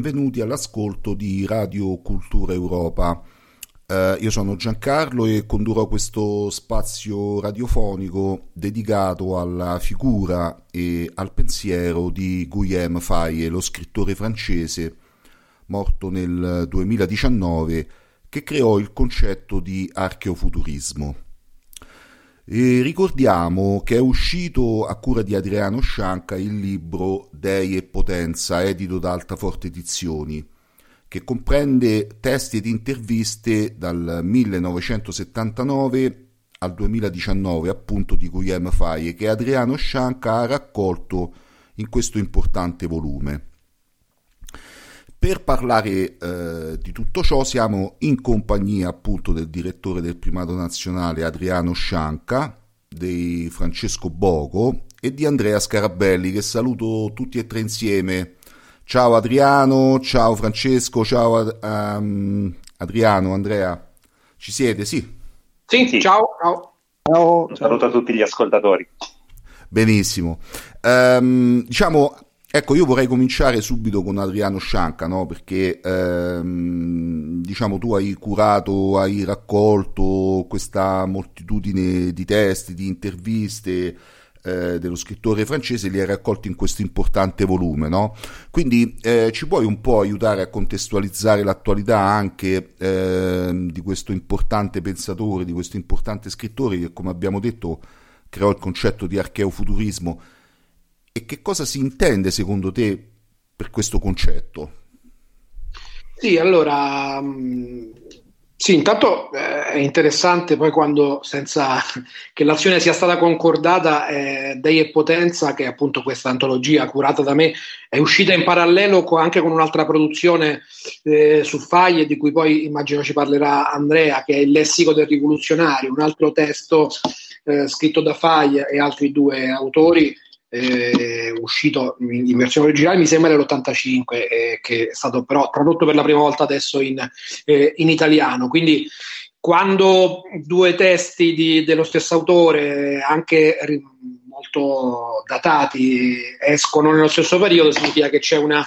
benvenuti all'ascolto di Radio Cultura Europa. Eh, io sono Giancarlo e condurrò questo spazio radiofonico dedicato alla figura e al pensiero di Guillaume Faye, lo scrittore francese morto nel 2019 che creò il concetto di archeofuturismo. E ricordiamo che è uscito a cura di Adriano Scianca il libro Dei e Potenza, edito da Altaforte Edizioni, che comprende testi ed interviste dal 1979 al 2019, appunto di Guillaume Faye, che Adriano Scianca ha raccolto in questo importante volume. Per parlare eh, di tutto ciò siamo in compagnia appunto del direttore del primato nazionale Adriano Scianca, di Francesco Bogo e di Andrea Scarabelli che saluto tutti e tre insieme. Ciao Adriano, ciao Francesco, ciao Ad- ehm, Adriano, Andrea, ci siete? Sì. Sì, Sì. ciao. ciao. Ciao, un saluto a tutti gli ascoltatori. Benissimo. Ehm, diciamo, ecco, io vorrei cominciare subito con Adriano Scianca, no? Perché ehm, diciamo tu hai curato, hai raccolto questa moltitudine di testi, di interviste eh, dello scrittore francese li ha raccolti in questo importante volume. No? Quindi eh, ci puoi un po' aiutare a contestualizzare l'attualità anche eh, di questo importante pensatore, di questo importante scrittore che, come abbiamo detto, creò il concetto di archeofuturismo. E che cosa si intende secondo te per questo concetto? Sì, allora, mm, sì, intanto eh, è interessante poi quando, senza che l'azione sia stata concordata, eh, Dei e Potenza, che è appunto questa antologia curata da me, è uscita in parallelo con, anche con un'altra produzione eh, su Faglie, di cui poi immagino ci parlerà Andrea, che è Il Lessico del Rivoluzionario, un altro testo eh, scritto da Faglie e altri due autori eh, uscito in versione originale, mi sembra nell'85, eh, che è stato però tradotto per la prima volta adesso in, eh, in italiano. Quindi quando due testi di, dello stesso autore, anche molto datati, escono nello stesso periodo, significa che c'è una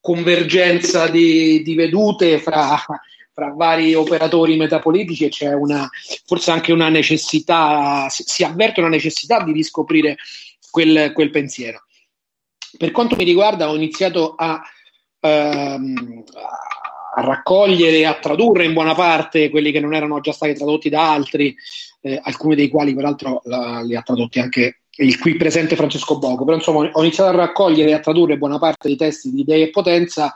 convergenza di, di vedute fra, fra vari operatori metapolitici e c'è una, forse anche una necessità, si, si avverte una necessità di riscoprire quel, quel pensiero. Per quanto mi riguarda, ho iniziato a, ehm, a raccogliere e a tradurre in buona parte quelli che non erano già stati tradotti da altri, eh, alcuni dei quali peraltro la, li ha tradotti anche il qui presente Francesco Boco. Però insomma ho iniziato a raccogliere e a tradurre buona parte dei testi di Idee e Potenza,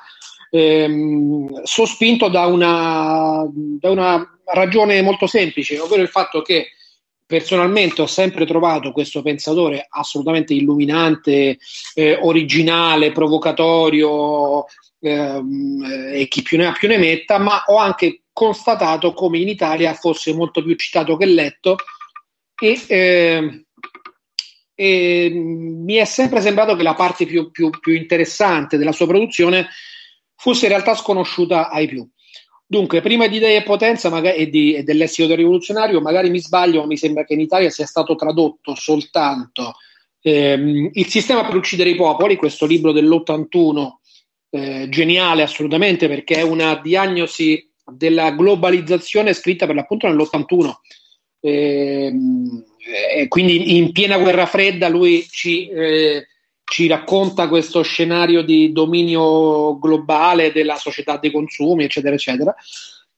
ehm, sospinto da una, da una ragione molto semplice, ovvero il fatto che personalmente ho sempre trovato questo pensatore assolutamente illuminante, eh, originale, provocatorio ehm, e chi più ne ha più ne metta, ma ho anche constatato come in Italia fosse molto più citato che letto e, eh, e mi è sempre sembrato che la parte più, più, più interessante della sua produzione fosse in realtà sconosciuta ai più. Dunque, prima di Idee e Potenza magari, e, di, e dell'essito rivoluzionario, magari mi sbaglio, ma mi sembra che in Italia sia stato tradotto soltanto ehm, Il sistema per uccidere i popoli, questo libro dell'81, eh, geniale assolutamente perché è una diagnosi della globalizzazione scritta per l'appunto nell'81. Eh, quindi in piena guerra fredda lui ci eh, ci racconta questo scenario di dominio globale della società dei consumi, eccetera, eccetera.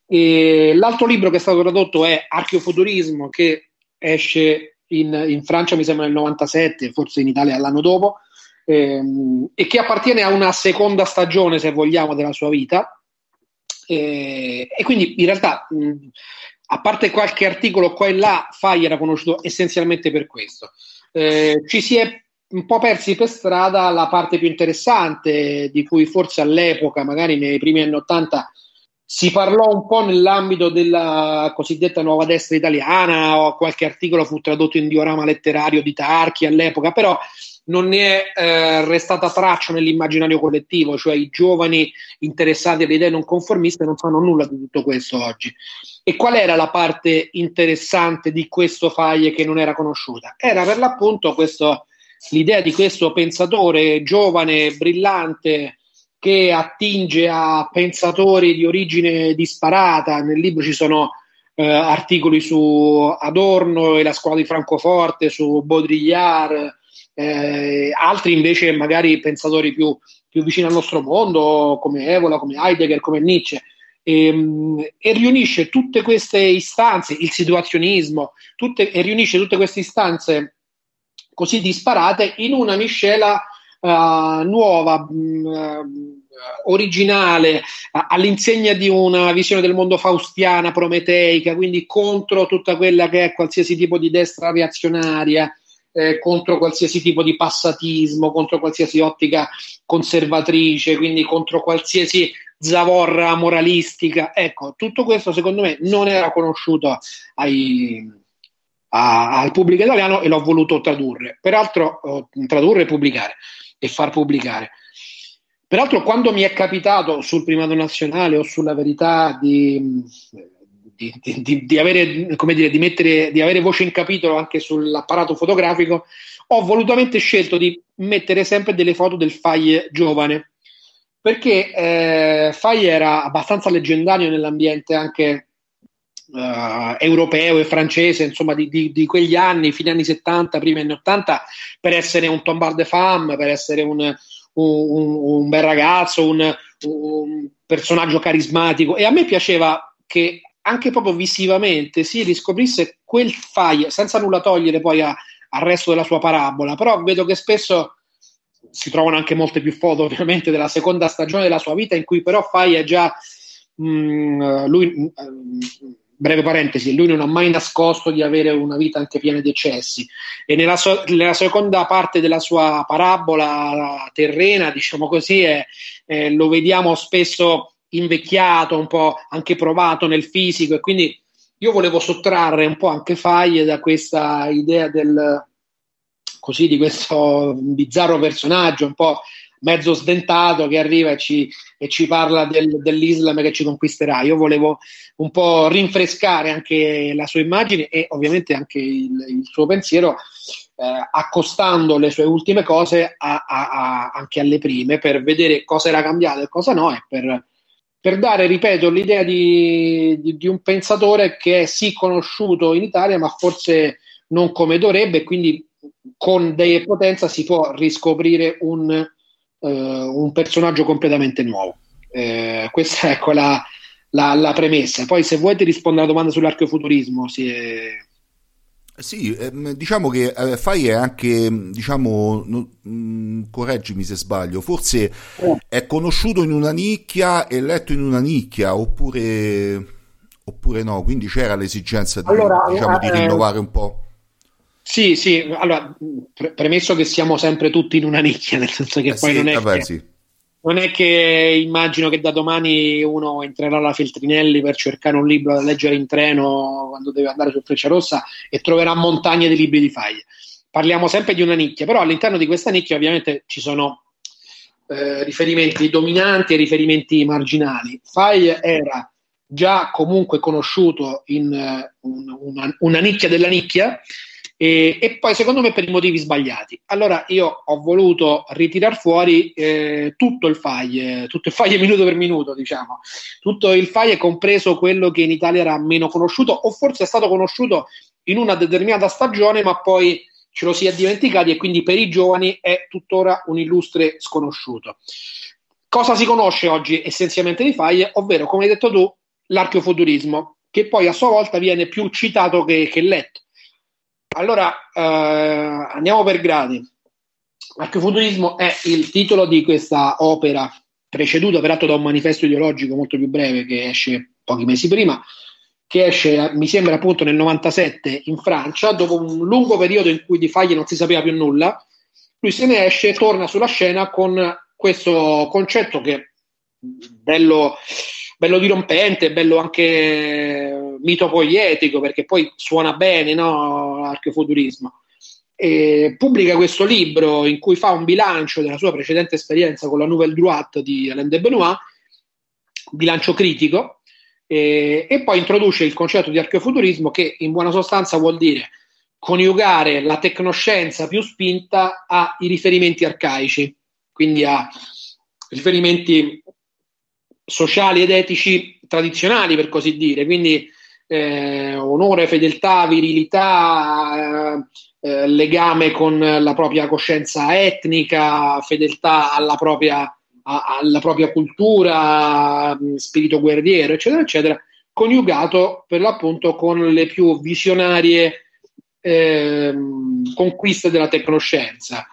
E l'altro libro che è stato tradotto è Archeofuturismo, che esce in, in Francia, mi sembra nel 97, forse in Italia l'anno dopo, ehm, e che appartiene a una seconda stagione, se vogliamo, della sua vita. E, e quindi in realtà, mh, a parte qualche articolo qua e là, Fai era conosciuto essenzialmente per questo. Eh, ci si è un po' persi per strada la parte più interessante, di cui forse all'epoca, magari nei primi anni Ottanta, si parlò un po' nell'ambito della cosiddetta nuova destra italiana, o qualche articolo fu tradotto in diorama letterario di Tarchi all'epoca, però non ne è eh, restata traccia nell'immaginario collettivo, cioè i giovani interessati alle idee non conformiste non sanno nulla di tutto questo oggi. E qual era la parte interessante di questo Faglie che non era conosciuta? Era per l'appunto questo l'idea di questo pensatore giovane, brillante, che attinge a pensatori di origine disparata. Nel libro ci sono eh, articoli su Adorno e la scuola di Francoforte, su Baudrillard, eh, altri invece magari pensatori più, più, vicini al nostro mondo, come Evola, come Heidegger, come Nietzsche. E, ehm, e riunisce tutte queste istanze, il situazionismo, tutte, e riunisce tutte queste istanze così disparate in una miscela uh, nuova, mh, mm, originale, uh, all'insegna di una visione del mondo faustiana, prometeica, quindi contro tutta quella che è qualsiasi tipo di destra reazionaria. Eh, contro qualsiasi tipo di passatismo, contro qualsiasi ottica conservatrice, quindi contro qualsiasi zavorra moralistica. Ecco, tutto questo secondo me non era conosciuto ai, a, al pubblico italiano e l'ho voluto tradurre. Peraltro, eh, tradurre e pubblicare e far pubblicare. Peraltro, quando mi è capitato sul primato nazionale o sulla verità di, di, di, di avere, come dire, di, mettere, di avere voce in capitolo anche sull'apparato fotografico, ho volutamente scelto di mettere sempre delle foto del Faglie giovane, perché eh, Faglie era abbastanza leggendario nell'ambiente anche uh, europeo e francese, insomma, di, di, di, quegli anni, fine anni 70, primi anni 80, per essere un tombard de femme, per essere un, un, un bel ragazzo, un, un personaggio carismatico. E a me piaceva che anche proprio visivamente si riscoprisse quel file, senza nulla togliere poi a, al resto della sua parabola, però vedo che spesso si trovano anche molte più foto ovviamente della seconda stagione della sua vita in cui però Fai è già mh, mm, lui mh, mm, breve parentesi, lui non ha mai nascosto di avere una vita anche piena di eccessi. E nella, so- nella seconda parte della sua parabola terrena, diciamo così, è, eh, lo vediamo spesso invecchiato, un po' anche provato nel fisico e quindi io volevo sottrarre un po' anche Faglie da questa idea del così di questo bizzarro personaggio un po' mezzo sdentato che arriva e ci, e ci parla del, dell'Islam che ci conquisterà. Io volevo un po' rinfrescare anche la sua immagine e ovviamente anche il, il suo pensiero, eh, accostando le sue ultime cose a, a, a, anche alle prime per vedere cosa era cambiato e cosa no e per, per dare, ripeto, l'idea di, di, di, un pensatore che è sì conosciuto in Italia ma forse non come dovrebbe quindi con Dei e Potenza si può riscoprire un eh, un personaggio completamente nuovo. Eh, questa è ecco, la, la, la, premessa. Poi, se vuoi, ti rispondo alla domanda sull'archeofuturismo. Sì, è... Sì, ehm, diciamo che eh, Fai è anche, diciamo, no, mh, mm, correggimi se sbaglio, forse eh. è conosciuto in una nicchia e letto in una nicchia, oppure, oppure no, quindi c'era l'esigenza di, allora, diciamo, di eh, rinnovare un po'. Sì, sì, allora, pre- premesso che siamo sempre tutti in una nicchia, nel senso che eh poi sì, non, è vabbè, che, sì. non è che immagino che da domani uno entrerà alla Feltrinelli per cercare un libro da leggere in treno quando deve andare su Freccia Rossa e troverà montagne di libri di faglie. Parliamo sempre di una nicchia, però all'interno di questa nicchia ovviamente ci sono eh, riferimenti dominanti e riferimenti marginali. Faglie era già comunque conosciuto in uh, una, una nicchia della nicchia, e, e, poi secondo me per i motivi sbagliati. Allora io ho voluto ritirare fuori eh, tutto il file, tutto il file minuto per minuto, diciamo, tutto il file compreso quello che in Italia era meno conosciuto o forse è stato conosciuto in una determinata stagione, ma poi ce lo si è dimenticati e quindi per i giovani è tuttora un illustre sconosciuto. Cosa si conosce oggi essenzialmente di file, ovvero, come hai detto tu, l'archeofuturismo, che poi a sua volta viene più citato che, che letto allora, eh, andiamo per gradi. L'archeofuturismo è il titolo di questa opera, preceduta peraltro da un manifesto ideologico molto più breve che esce pochi mesi prima, che esce, mi sembra appunto nel 97 in Francia, dopo un lungo periodo in cui di Faglie non si sapeva più nulla, lui se ne esce, torna sulla scena con questo concetto che bello bello dirompente, bello anche mitopoietico, perché poi suona bene no, l'archeofuturismo. E pubblica questo libro in cui fa un bilancio della sua precedente esperienza con la Nouvelle Droite di Alain de Benoit, bilancio critico, e, e poi introduce il concetto di archeofuturismo che in buona sostanza vuol dire coniugare la tecnoscienza più spinta ai riferimenti arcaici, quindi a riferimenti sociali ed etici tradizionali, per così dire, quindi eh, onore, fedeltà, virilità, eh, eh, legame con la propria coscienza etnica, fedeltà alla propria, a, alla propria cultura, spirito guerriero, eccetera, eccetera, coniugato per l'appunto con le più visionarie ehm, conquiste della tecnoscienza.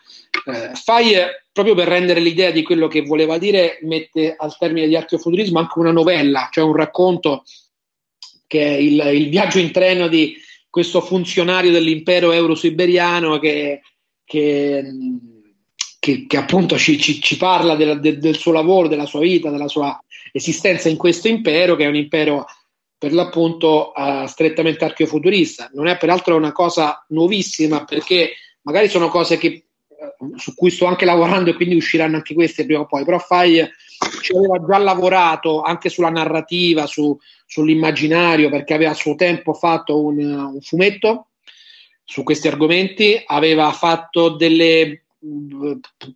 Eh, Faye proprio per rendere l'idea di quello che voleva dire, mette al termine di archeofuturismo anche una novella, cioè un racconto che è il, il viaggio in treno di questo funzionario dell'impero euro-siberiano che, che, che, che appunto ci, ci, ci parla del, del, del, suo lavoro, della sua vita, della sua esistenza in questo impero, che è un impero per l'appunto uh, strettamente archeofuturista. Non è peraltro una cosa nuovissima perché magari sono cose che su cui sto anche lavorando e quindi usciranno anche queste prima o poi, però Fai ci aveva già lavorato anche sulla narrativa, su, sull'immaginario, perché aveva a suo tempo fatto un, un, fumetto su questi argomenti, aveva fatto delle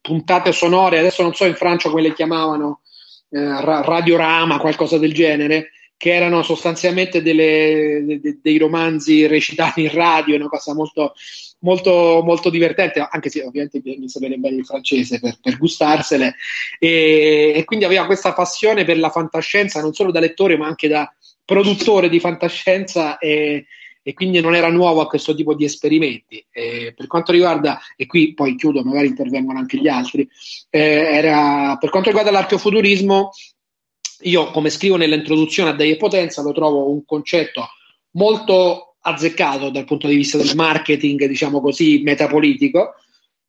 puntate sonore, adesso non so in Francia come le chiamavano, eh, radiorama, qualcosa del genere, che erano sostanzialmente delle, de, dei romanzi recitati in radio, una cosa molto, molto, molto divertente, anche se ovviamente bisogna sapere bene il francese per, per gustarsele. E, e, quindi aveva questa passione per la fantascienza, non solo da lettore, ma anche da produttore di fantascienza. E, e quindi non era nuovo a questo tipo di esperimenti. Eh, per quanto riguarda, e qui poi chiudo, magari intervengono anche gli altri, eh, era, per quanto riguarda l'archeofuturismo, io, come scrivo nell'introduzione a Dei e Potenza, lo trovo un concetto molto azzeccato dal punto di vista del marketing, diciamo così, metapolitico.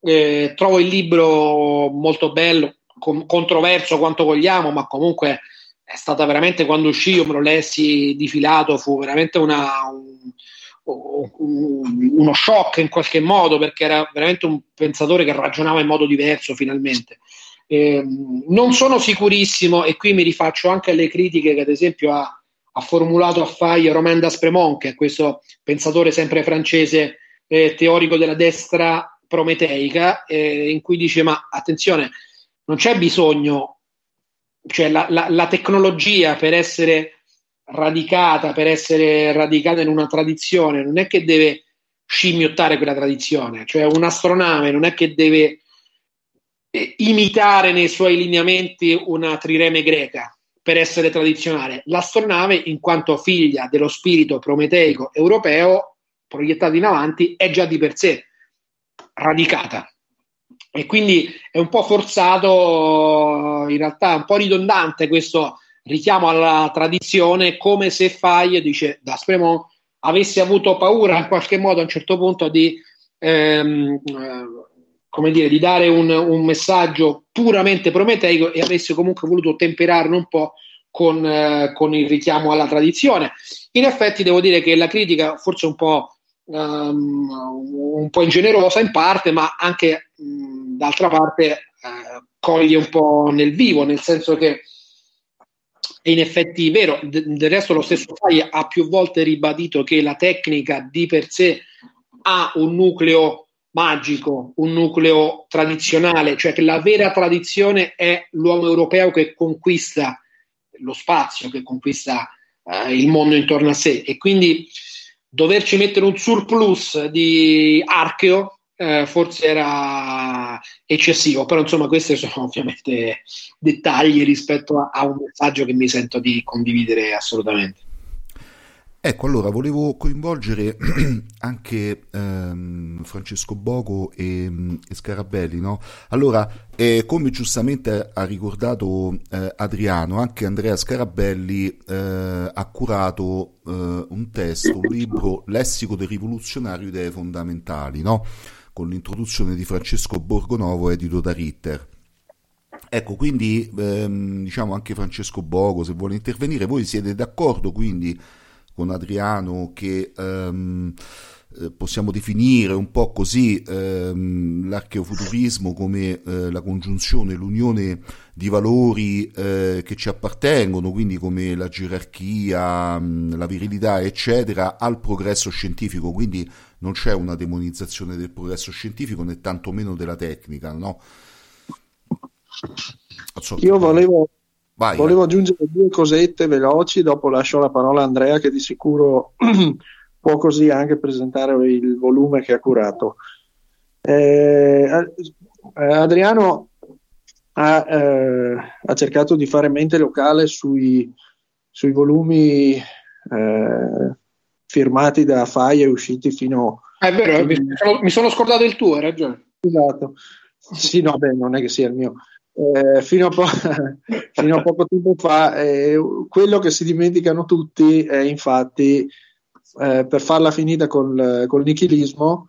Eh, trovo il libro molto bello, com- controverso quanto vogliamo, ma comunque è stata veramente quando uscì, io me lo lessi di filato, fu veramente una, un, un, uno shock in qualche modo, perché era veramente un pensatore che ragionava in modo diverso finalmente. Eh, non sono sicurissimo, e qui mi rifaccio anche alle critiche che ad esempio ha, ha formulato a Faglia Romain Daspremont, che è questo pensatore sempre francese eh, teorico della destra prometeica, eh, in cui dice: Ma attenzione, non c'è bisogno, cioè la, la, la tecnologia per essere radicata, per essere radicata in una tradizione, non è che deve scimmiottare quella tradizione, cioè un'astronave non è che deve eh, imitare nei suoi lineamenti una trireme greca per essere tradizionale. L'astronave, in quanto figlia dello spirito prometeico europeo proiettato in avanti, è già di per sé radicata. E quindi è un po' forzato, in realtà un po' ridondante questo richiamo alla tradizione, come se Fai, dice Daspremont, avesse avuto paura in qualche modo a un certo punto di ehm, come dire, di dare un, un, messaggio puramente prometeico e avesse comunque voluto temperarlo un po' con, eh, con, il richiamo alla tradizione. In effetti devo dire che la critica forse un po', um, un po ingenerosa in parte, ma anche mh, d'altra parte eh, coglie un po' nel vivo, nel senso che è in effetti vero, del resto lo stesso Fai ha più volte ribadito che la tecnica di per sé ha un nucleo magico, un nucleo tradizionale, cioè che la vera tradizione è l'uomo europeo che conquista lo spazio, che conquista eh, il mondo intorno a sé e quindi doverci mettere un surplus di archeo eh, forse era eccessivo, però insomma questi sono ovviamente dettagli rispetto a, a un messaggio che mi sento di condividere assolutamente. Ecco, allora volevo coinvolgere anche ehm, Francesco Bogo e, e Scarabelli, no? Allora, eh, come giustamente ha ricordato eh, Adriano, anche Andrea Scarabelli eh, ha curato eh, un testo, un libro, Lessico del rivoluzionario idee fondamentali, no? Con l'introduzione di Francesco Borgonovo, edito da Ritter. Ecco, quindi ehm, diciamo anche Francesco Bogo, se vuole intervenire, voi siete d'accordo quindi con Adriano che ehm, eh, possiamo definire un po' così ehm, l'archeofuturismo come eh, la congiunzione, l'unione di valori eh, che ci appartengono, quindi come la gerarchia, mh, la virilità, eccetera, al progresso scientifico, quindi non c'è una demonizzazione del progresso scientifico né tantomeno della tecnica, no? Io volevo Vai, Volevo vai. aggiungere due cosette veloci, dopo lascio la parola a Andrea che di sicuro può così anche presentare il volume che ha curato. Eh, Adriano ha, eh, ha, cercato di fare mente locale sui, sui volumi eh, firmati da Fai e usciti fino a... È vero, mi sono, mi sono scordato il tuo, hai ragione. Esatto. Sì, no, beh, non è che sia il mio. Eh, fino, a po- fino, a poco tempo fa, eh, quello che si dimenticano tutti è infatti, eh, per farla finita col, col nichilismo,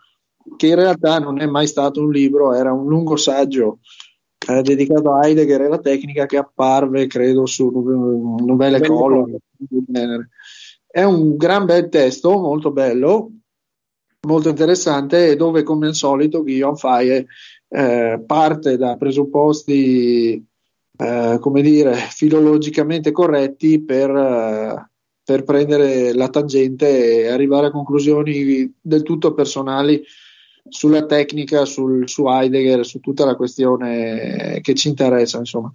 che in realtà non è mai stato un libro, era un lungo saggio eh, dedicato a Heidegger e la tecnica che apparve, credo, su Novelle Collo. È un gran bel testo, molto bello, molto interessante, dove come al solito Guillaume Faye eh, parte da presupposti, eh, come dire, filologicamente corretti per, eh, per, prendere la tangente e arrivare a conclusioni del tutto personali sulla tecnica, sul, su Heidegger, su tutta la questione che ci interessa. Insomma.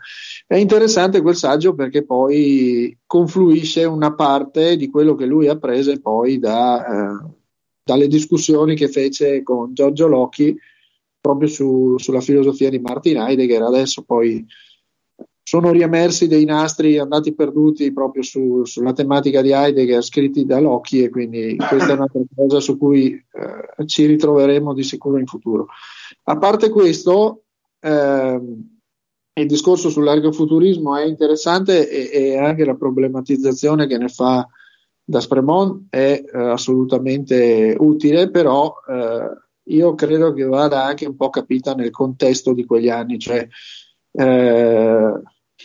È interessante quel saggio perché poi confluisce una parte di quello che lui ha preso poi da, eh, dalle discussioni che fece con Giorgio Locchi proprio su, sulla filosofia di Martin Heidegger. Adesso poi sono riemersi dei nastri andati perduti proprio su, sulla tematica di Heidegger scritti da Locchi e quindi questa è un'altra cosa su cui eh, ci ritroveremo di sicuro in futuro. A parte questo, eh, il discorso sull'argofuturismo è interessante e, e, anche la problematizzazione che ne fa da Spremont è eh, assolutamente utile, però eh, io credo che vada anche un po' capita nel contesto di quegli anni, cioè eh,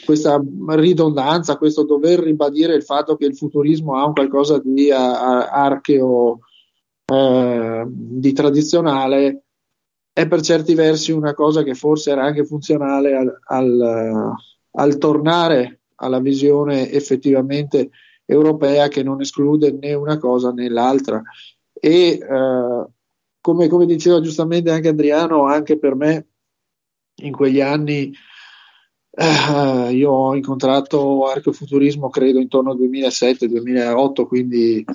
questa ridondanza, questo dover ribadire il fatto che il futurismo ha un qualcosa di archeo, eh, di tradizionale, è per certi versi una cosa che forse era anche funzionale al, al, al tornare alla visione effettivamente europea che non esclude né una cosa né l'altra. E eh, come, come, diceva giustamente anche Adriano, anche per me in quegli anni eh, io ho incontrato arcofuturismo credo intorno al 2007-2008, quindi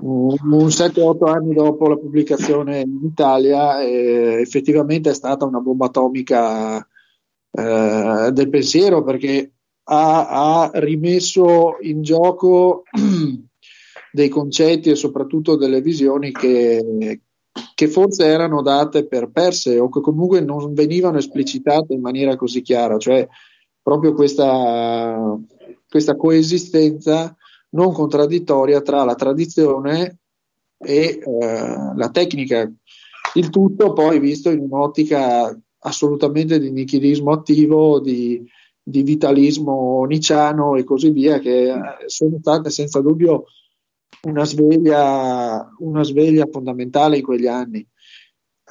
un, un 7-8 anni dopo la pubblicazione in Italia, eh, effettivamente è stata una bomba atomica eh, del pensiero perché ha, ha rimesso in gioco dei concetti e soprattutto delle visioni che, che forse erano date per perse o che comunque non venivano esplicitate in maniera così chiara, cioè proprio questa, questa coesistenza non contraddittoria tra la tradizione e eh, la tecnica. Il tutto poi visto in un'ottica assolutamente di nichilismo attivo, di, di vitalismo niciano e così via, che sono state senza dubbio una sveglia, una sveglia fondamentale in quegli anni.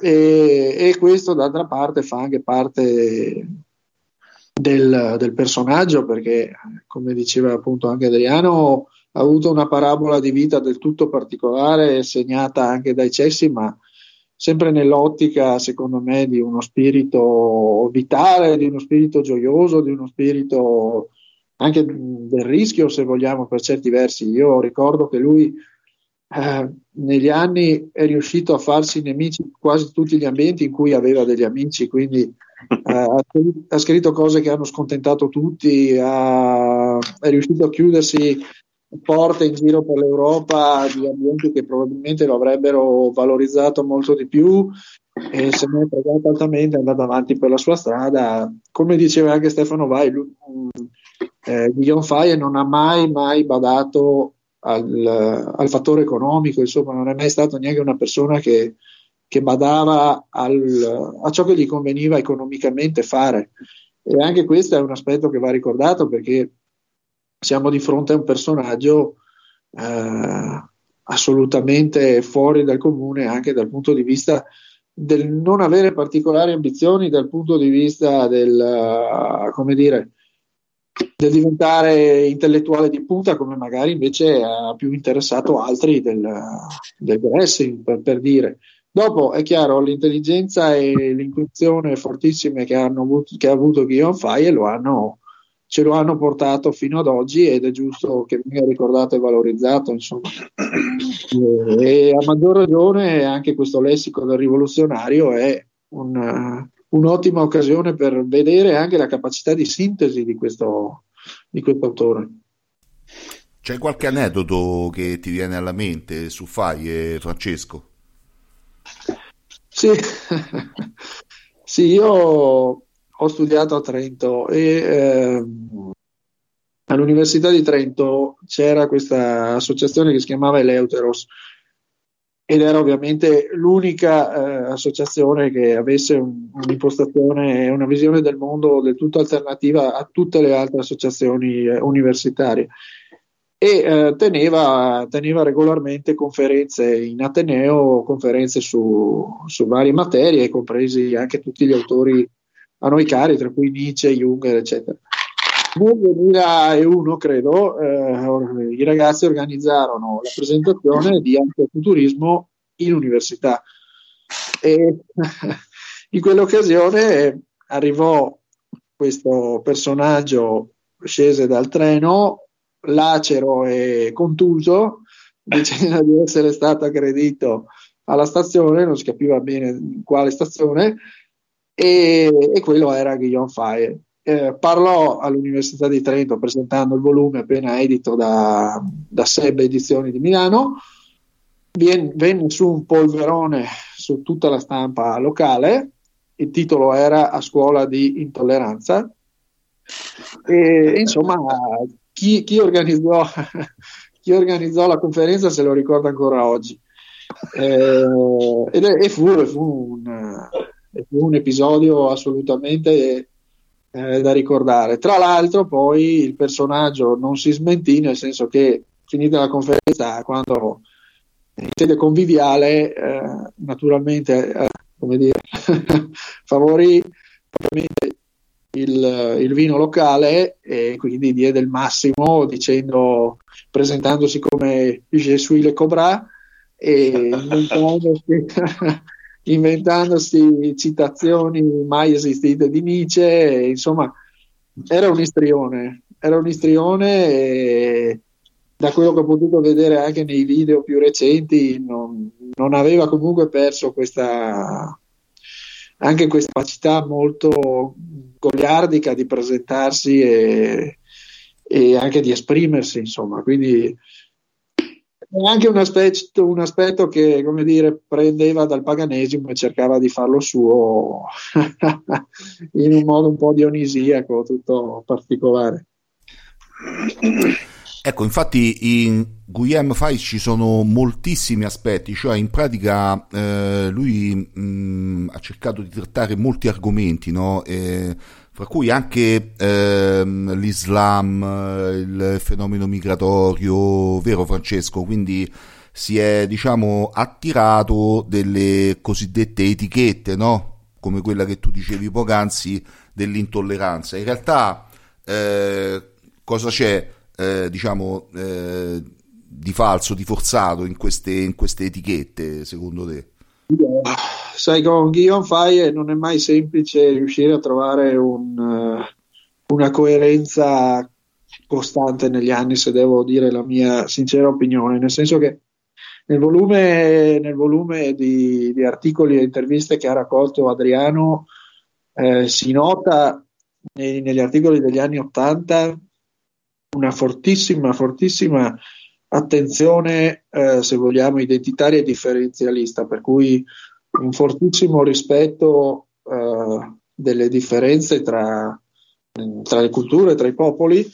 E, e, questo d'altra parte fa anche parte del, del, personaggio perché come diceva appunto anche Adriano ha avuto una parabola di vita del tutto particolare segnata anche dai cessi ma sempre nell'ottica secondo me di uno spirito vitale di uno spirito gioioso di uno spirito anche del rischio, se vogliamo, per certi versi. Io ricordo che lui eh, negli anni è riuscito a farsi nemici in quasi tutti gli ambienti in cui aveva degli amici, quindi eh, ha, scritto cose che hanno scontentato tutti, ha, è riuscito a chiudersi porte in giro per l'Europa di ambienti che probabilmente lo avrebbero valorizzato molto di più e se ne è pregato altamente è andato avanti per la sua strada. Come diceva anche Stefano Vai, lui, eh, Guillaume Faye non ha mai, mai badato al, al, fattore economico, insomma, non è mai stato neanche una persona che, che badava al, a ciò che gli conveniva economicamente fare. E anche questo è un aspetto che va ricordato perché siamo di fronte a un personaggio eh, assolutamente fuori dal comune anche dal punto di vista del non avere particolari ambizioni, dal punto di vista del, uh, come dire, del diventare intellettuale di punta come magari invece ha più interessato altri del, del wrestling per, per, dire dopo è chiaro l'intelligenza e l'intuizione fortissime che, avuto, che ha avuto Guillaume Fai lo hanno, ce lo hanno portato fino ad oggi ed è giusto che venga ricordato e valorizzato insomma. e a maggior ragione anche questo lessico del rivoluzionario è un, un'ottima occasione per vedere anche la capacità di sintesi di questo, di questo autore. C'è qualche aneddoto che ti viene alla mente su Fai, Francesco? Sì. sì, io ho studiato a Trento e eh, all'Università di Trento c'era questa associazione che si chiamava Eleuteros ed era ovviamente l'unica eh, associazione che avesse un, un'impostazione e una visione del mondo del tutto alternativa a tutte le altre associazioni eh, universitarie e eh, teneva, teneva, regolarmente conferenze in Ateneo, conferenze su, su, varie materie, compresi anche tutti gli autori a noi cari, tra cui Nietzsche, Jung, eccetera. Nel 2001, credo, eh, i ragazzi organizzarono la presentazione di antifuturismo in università. E in quell'occasione arrivò questo personaggio, scese dal treno, lacero e contuso, dicendo di essere stato aggredito alla stazione, non si capiva bene in quale stazione, e, e quello era Guillaume Faye. Eh, parlò all'Università di Trento presentando il volume appena edito da, da Seb Edizioni di Milano, Vien, venne su un polverone su tutta la stampa locale, il titolo era A scuola di intolleranza, e insomma chi, chi, organizzò, chi organizzò la conferenza se lo ricorda ancora oggi. Eh, e fu, fu, un, fu, un, episodio assolutamente eh, da ricordare. Tra l'altro, poi il personaggio non si smentì, nel senso che finita la conferenza, quando in sede conviviale, eh, naturalmente, eh, come dire, favorì il, il, vino locale e quindi diede il massimo dicendo, presentandosi come Je le Cobra e inventandosi, inventandosi citazioni mai esistite di Nietzsche, insomma era un istrione, era un istrione e da quello che ho potuto vedere anche nei video più recenti non, non aveva comunque perso questa anche questa capacità molto goliardica di presentarsi e, e anche di esprimersi, insomma, quindi è anche un aspetto, un aspetto che, come dire, prendeva dal paganesimo e cercava di farlo suo in un modo un po' dionisiaco, tutto particolare. Ecco, infatti in Guillaume Fais ci sono moltissimi aspetti, cioè in pratica eh, lui mh, ha cercato di trattare molti argomenti, no? eh, fra cui anche eh, l'Islam, il fenomeno migratorio, vero Francesco? Quindi si è, diciamo, attirato delle cosiddette etichette, no? Come quella che tu dicevi poc'anzi dell'intolleranza. In realtà eh, cosa c'è, eh, diciamo, eh, di falso, di forzato in queste, in queste etichette, secondo te? Sai, con Guillaume Faye non è mai semplice riuscire a trovare un, uh, una coerenza costante negli anni, se devo dire la mia sincera opinione, nel senso che nel volume, nel volume di, di, articoli e interviste che ha raccolto Adriano eh, si nota nei, negli articoli degli anni Ottanta una fortissima, fortissima attenzione, eh, se vogliamo, identitaria e differenzialista, per cui un fortissimo rispetto eh, delle differenze tra, tra, le culture, tra i popoli,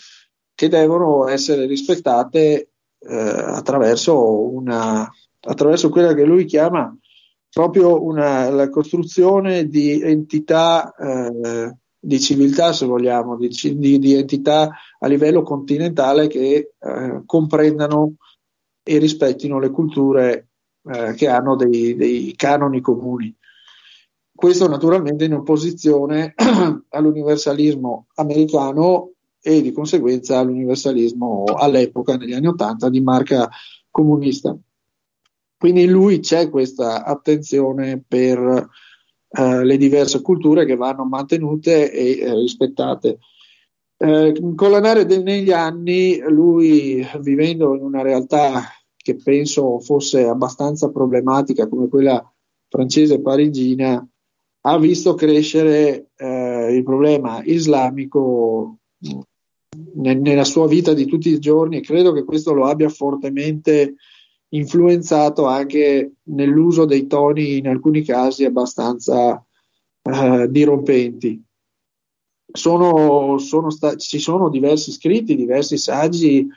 che devono essere rispettate eh, attraverso, una, attraverso quella che lui chiama proprio una, la costruzione di entità eh, di civiltà, se vogliamo, di, di, di, entità a livello continentale che eh, comprendano e rispettino le culture eh, che hanno dei, dei, canoni comuni. Questo naturalmente in opposizione all'universalismo americano e di conseguenza all'universalismo all'epoca, negli anni Ottanta, di marca comunista. Quindi in lui c'è questa attenzione per uh, le diverse culture che vanno mantenute e eh, rispettate. Eh, con l'andare negli anni, lui vivendo in una realtà che penso fosse abbastanza problematica come quella francese parigina, ha visto crescere eh, il problema islamico nel, nella sua vita di tutti i giorni e credo che questo lo abbia fortemente influenzato anche nell'uso dei toni in alcuni casi abbastanza eh, dirompenti. Sono, sono sta- ci sono diversi scritti, diversi saggi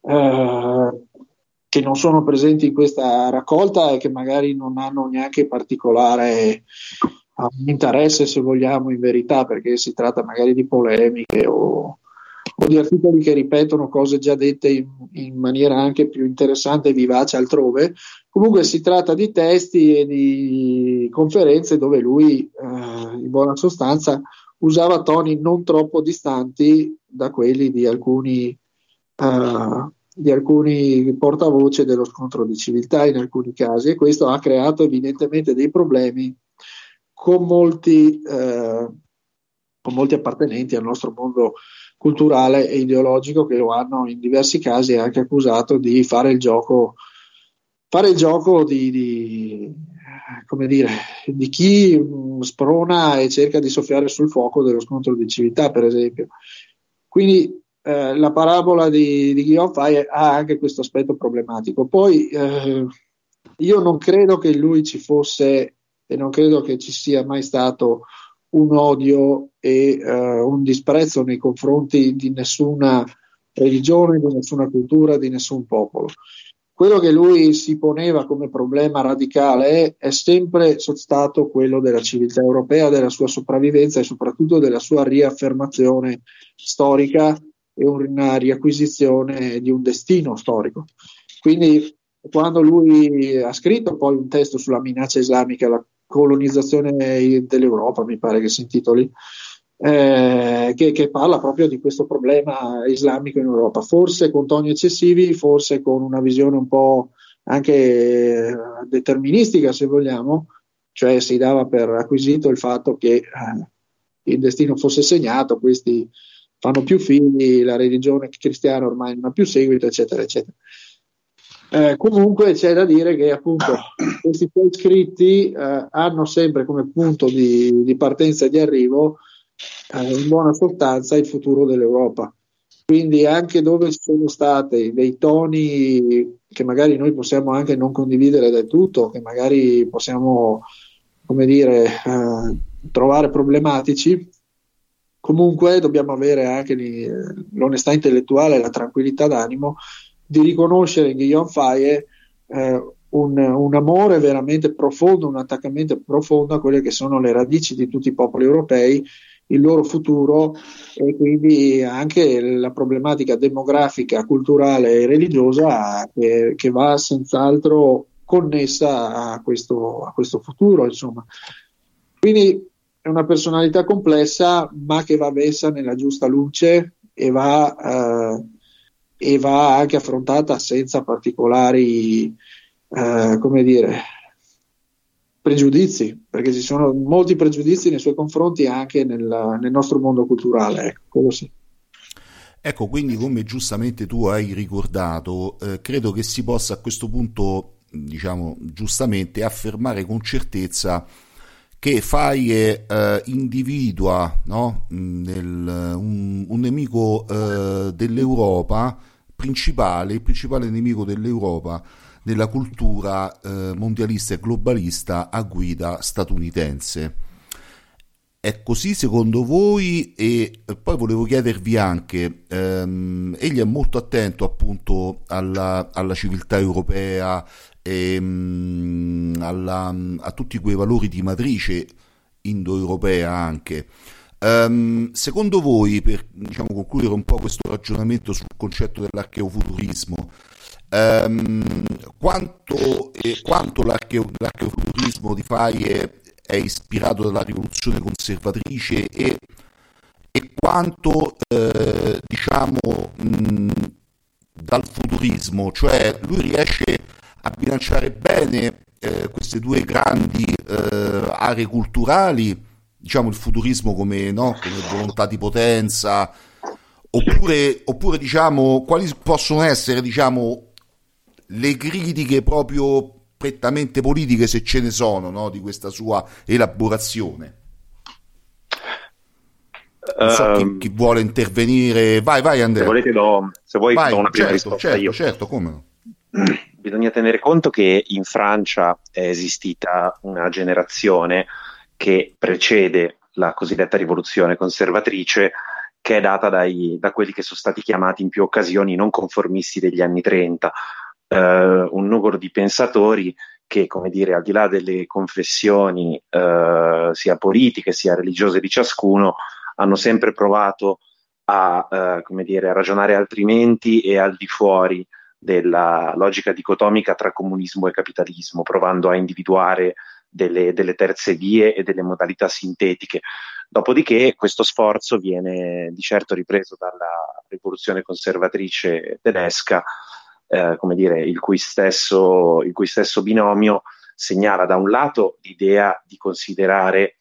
eh, che non sono presenti in questa raccolta e che magari non hanno neanche particolare ah, interesse, se vogliamo, in verità, perché si tratta magari di polemiche o, o di articoli che ripetono cose già dette in, in, maniera anche più interessante e vivace altrove. Comunque si tratta di testi e di conferenze dove lui, eh, in buona sostanza, usava toni non troppo distanti da quelli di alcuni eh, di alcuni portavoce dello scontro di civiltà in alcuni casi e questo ha creato evidentemente dei problemi con molti, eh, con molti appartenenti al nostro mondo culturale e ideologico che lo hanno in diversi casi anche accusato di fare il gioco, fare il gioco di, di, dire, di chi sprona e cerca di soffiare sul fuoco dello scontro di civiltà, per esempio. Quindi eh, la parabola di, di Guillaume ha anche questo aspetto problematico. Poi eh, io non credo che lui ci fosse e non credo che ci sia mai stato un odio e uh, un disprezzo nei confronti di nessuna religione, di nessuna cultura, di nessun popolo. Quello che lui si poneva come problema radicale è sempre stato quello della civiltà europea, della sua sopravvivenza e soprattutto della sua riaffermazione storica e una riacquisizione di un destino storico. Quindi quando lui ha scritto poi un testo sulla minaccia islamica alla colonizzazione dell'Europa, mi pare che si intitoli, eh, che, che, parla proprio di questo problema islamico in Europa, forse con toni eccessivi, forse con una visione un po' anche eh, deterministica, se vogliamo, cioè si dava per acquisito il fatto che eh, il destino fosse segnato, questi fanno più figli, la religione cristiana ormai non ha più seguito, eccetera, eccetera. Eh, comunque c'è da dire che appunto questi suoi scritti eh, hanno sempre come punto di, di partenza e di arrivo eh, in buona sostanza il futuro dell'Europa. Quindi anche dove ci sono stati dei toni che magari noi possiamo anche non condividere del tutto, che magari possiamo, come dire, eh, trovare problematici, comunque dobbiamo avere anche l'onestà intellettuale e la tranquillità d'animo di riconoscere in Guillaume Faye eh, un, un, amore veramente profondo, un attaccamento profondo a quelle che sono le radici di tutti i popoli europei, il loro futuro e quindi anche la problematica demografica, culturale e religiosa che, che va senz'altro connessa a questo, a questo futuro. Insomma. Quindi è una personalità complessa ma che va messa nella giusta luce e va... Eh, e va anche affrontata senza particolari, eh, come dire, pregiudizi, perché ci sono molti pregiudizi nei suoi confronti anche nel, nel nostro mondo culturale, ecco, sì. Ecco, quindi come giustamente tu hai ricordato, eh, credo che si possa a questo punto, diciamo giustamente, affermare con certezza che Faye eh, individua no, nel, un, un, nemico eh, dell'Europa principale, il principale nemico dell'Europa nella cultura eh, mondialista e globalista a guida statunitense. È così secondo voi? E poi volevo chiedervi anche, ehm, egli è molto attento appunto alla, alla civiltà europea ehm, alla, a tutti quei valori di matrice indoeuropea anche. Um, secondo voi, per diciamo, concludere un po' questo ragionamento sul concetto dell'archeofuturismo, um, quanto, eh, quanto l'archeo, l'archeofuturismo di Faye è ispirato dalla rivoluzione conservatrice e, e quanto eh, diciamo mh, dal futurismo, cioè lui riesce a bilanciare bene eh, queste due grandi eh, aree culturali, diciamo il futurismo come, no, come volontà di potenza, oppure, oppure diciamo quali possono essere diciamo, le critiche proprio prettamente politiche, se ce ne sono, no, di questa sua elaborazione. Non so chi, ehm, chi, vuole intervenire. Vai, vai Andrea. Se volete do, se vuoi vai, do una prima certo, risposta certo, io. Certo, come no. bisogna tenere conto che in Francia è esistita una generazione che precede la cosiddetta rivoluzione conservatrice, che è data dai, da quelli che sono stati chiamati in più occasioni non conformisti degli anni 30, eh, un numero di pensatori che, come dire, al di là delle confessioni eh, sia politiche sia religiose di ciascuno, hanno sempre provato a, eh, dire, a ragionare altrimenti e al di fuori della logica dicotomica tra comunismo e capitalismo, provando a individuare delle, delle, terze vie e delle modalità sintetiche. Dopodiché questo sforzo viene di certo ripreso dalla rivoluzione conservatrice tedesca eh, come dire, il cui, stesso, il cui stesso binomio segnala da un lato l'idea di considerare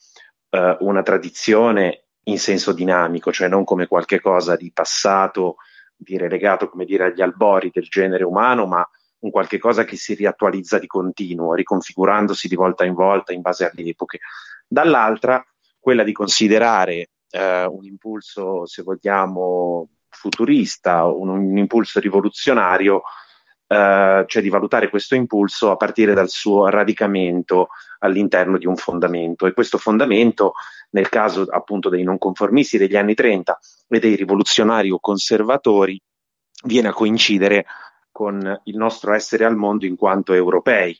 eh, una tradizione in senso dinamico, cioè non come qualche cosa di passato, dire legato come dire agli albori del genere umano, ma un qualche cosa che si riattualizza di continuo, riconfigurandosi di volta in volta in base alle epoche. Dall'altra, quella di considerare eh, un impulso, se vogliamo, futurista, un, un impulso rivoluzionario, eh, cioè di valutare questo impulso a partire dal suo radicamento all'interno di un fondamento. E questo fondamento, nel caso appunto dei non conformisti degli anni 30 e dei rivoluzionari o conservatori, viene a coincidere con il nostro essere al mondo in quanto europei,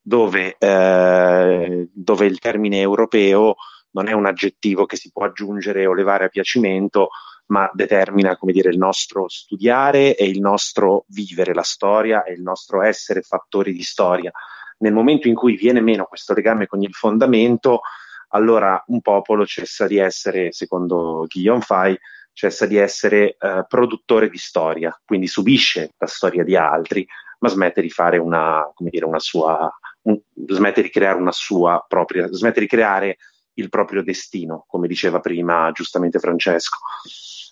dove, eh, dove il termine europeo non è un aggettivo che si può aggiungere o levare a piacimento, ma determina come dire, il nostro studiare e il nostro vivere la storia e il nostro essere fattori di storia. Nel momento in cui viene meno questo legame con il fondamento, allora un popolo cessa di essere, secondo Guillaume Fay, cessa di essere eh, produttore di storia, quindi subisce la storia di altri, ma smette di fare una, come dire, una sua, un, smette di creare una sua propria, smette di creare il proprio destino, come diceva prima giustamente Francesco.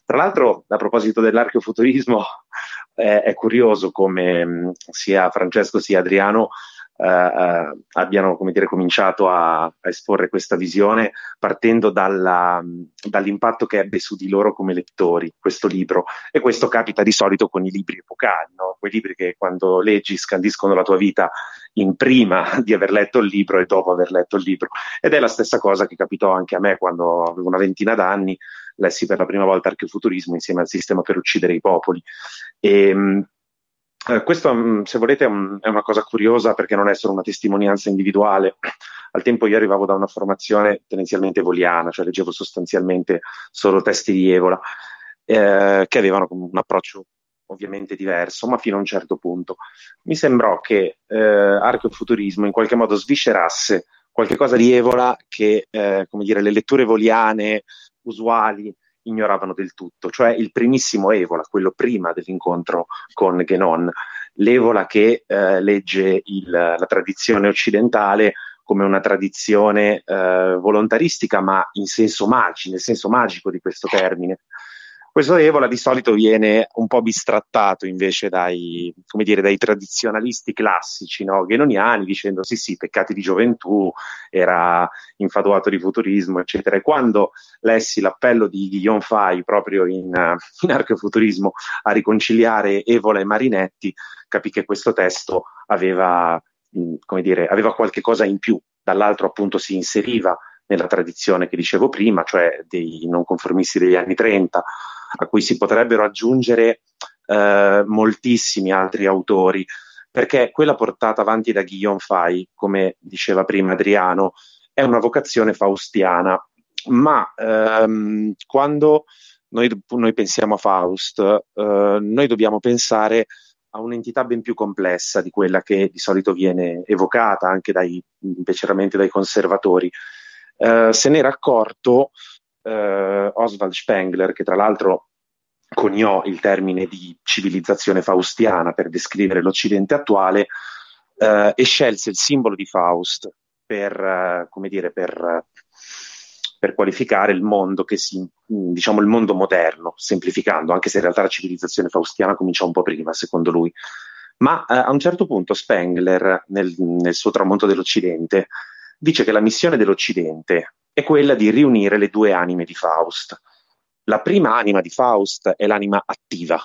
Tra l'altro, a proposito dell'archeofuturismo, è, è curioso come mh, sia Francesco sia Adriano eh, eh, abbiano dire, cominciato a, a, esporre questa visione partendo dalla, dall'impatto che ebbe su di loro come lettori questo libro. E questo capita di solito con i libri epocali, no? quei libri che quando leggi scandiscono la tua vita in prima di aver letto il libro e dopo aver letto il libro. Ed è la stessa cosa che capitò anche a me quando avevo una ventina d'anni lessi per la prima volta archeofuturismo insieme al sistema per uccidere i popoli. E, eh, questo, mm, se volete, è, un, è, una cosa curiosa perché non è solo una testimonianza individuale. Al tempo io arrivavo da una formazione tendenzialmente evoliana, cioè leggevo sostanzialmente solo testi di Evola, eh, che avevano un approccio ovviamente diverso, ma fino a un certo punto. Mi sembrò che eh, archeofuturismo in qualche modo sviscerasse qualche cosa di Evola che, eh, come dire, le letture evoliane usuali ignoravano del tutto, cioè il primissimo Evola, quello prima dell'incontro con Genon, l'Evola che eh, legge il, la tradizione occidentale come una tradizione eh, volontaristica, ma in senso magico, nel senso magico di questo termine, questo Evola di solito viene un po' bistrattato invece dai, dire, dai tradizionalisti classici no? ghenoniani, dicendo sì sì, peccati di gioventù, era infatuato di futurismo, eccetera. E quando lessi l'appello di Guillaume Fay proprio in, in archeofuturismo a riconciliare Evola e Marinetti, capì che questo testo aveva, come dire, aveva qualche cosa in più, dall'altro appunto si inseriva nella tradizione che dicevo prima, cioè dei non conformisti degli anni 30, a cui si potrebbero aggiungere eh, moltissimi altri autori, perché quella portata avanti da Guillaume Fay, come diceva prima Adriano, è una vocazione faustiana, ma ehm, quando noi, noi, pensiamo a Faust, eh, noi dobbiamo pensare a un'entità ben più complessa di quella che di solito viene evocata anche dai, dai conservatori. Eh, se n'era accorto eh, Oswald Spengler, che tra l'altro coniò il termine di civilizzazione faustiana per descrivere l'Occidente attuale, eh, e scelse il simbolo di Faust per, eh, come dire, per, per qualificare il mondo si, diciamo il mondo moderno, semplificando, anche se in realtà la civilizzazione faustiana cominciò un po' prima, secondo lui. Ma eh, a un certo punto Spengler, nel, nel suo tramonto dell'Occidente, dice che la missione dell'Occidente è quella di riunire le due anime di Faust. La prima anima di Faust è l'anima attiva,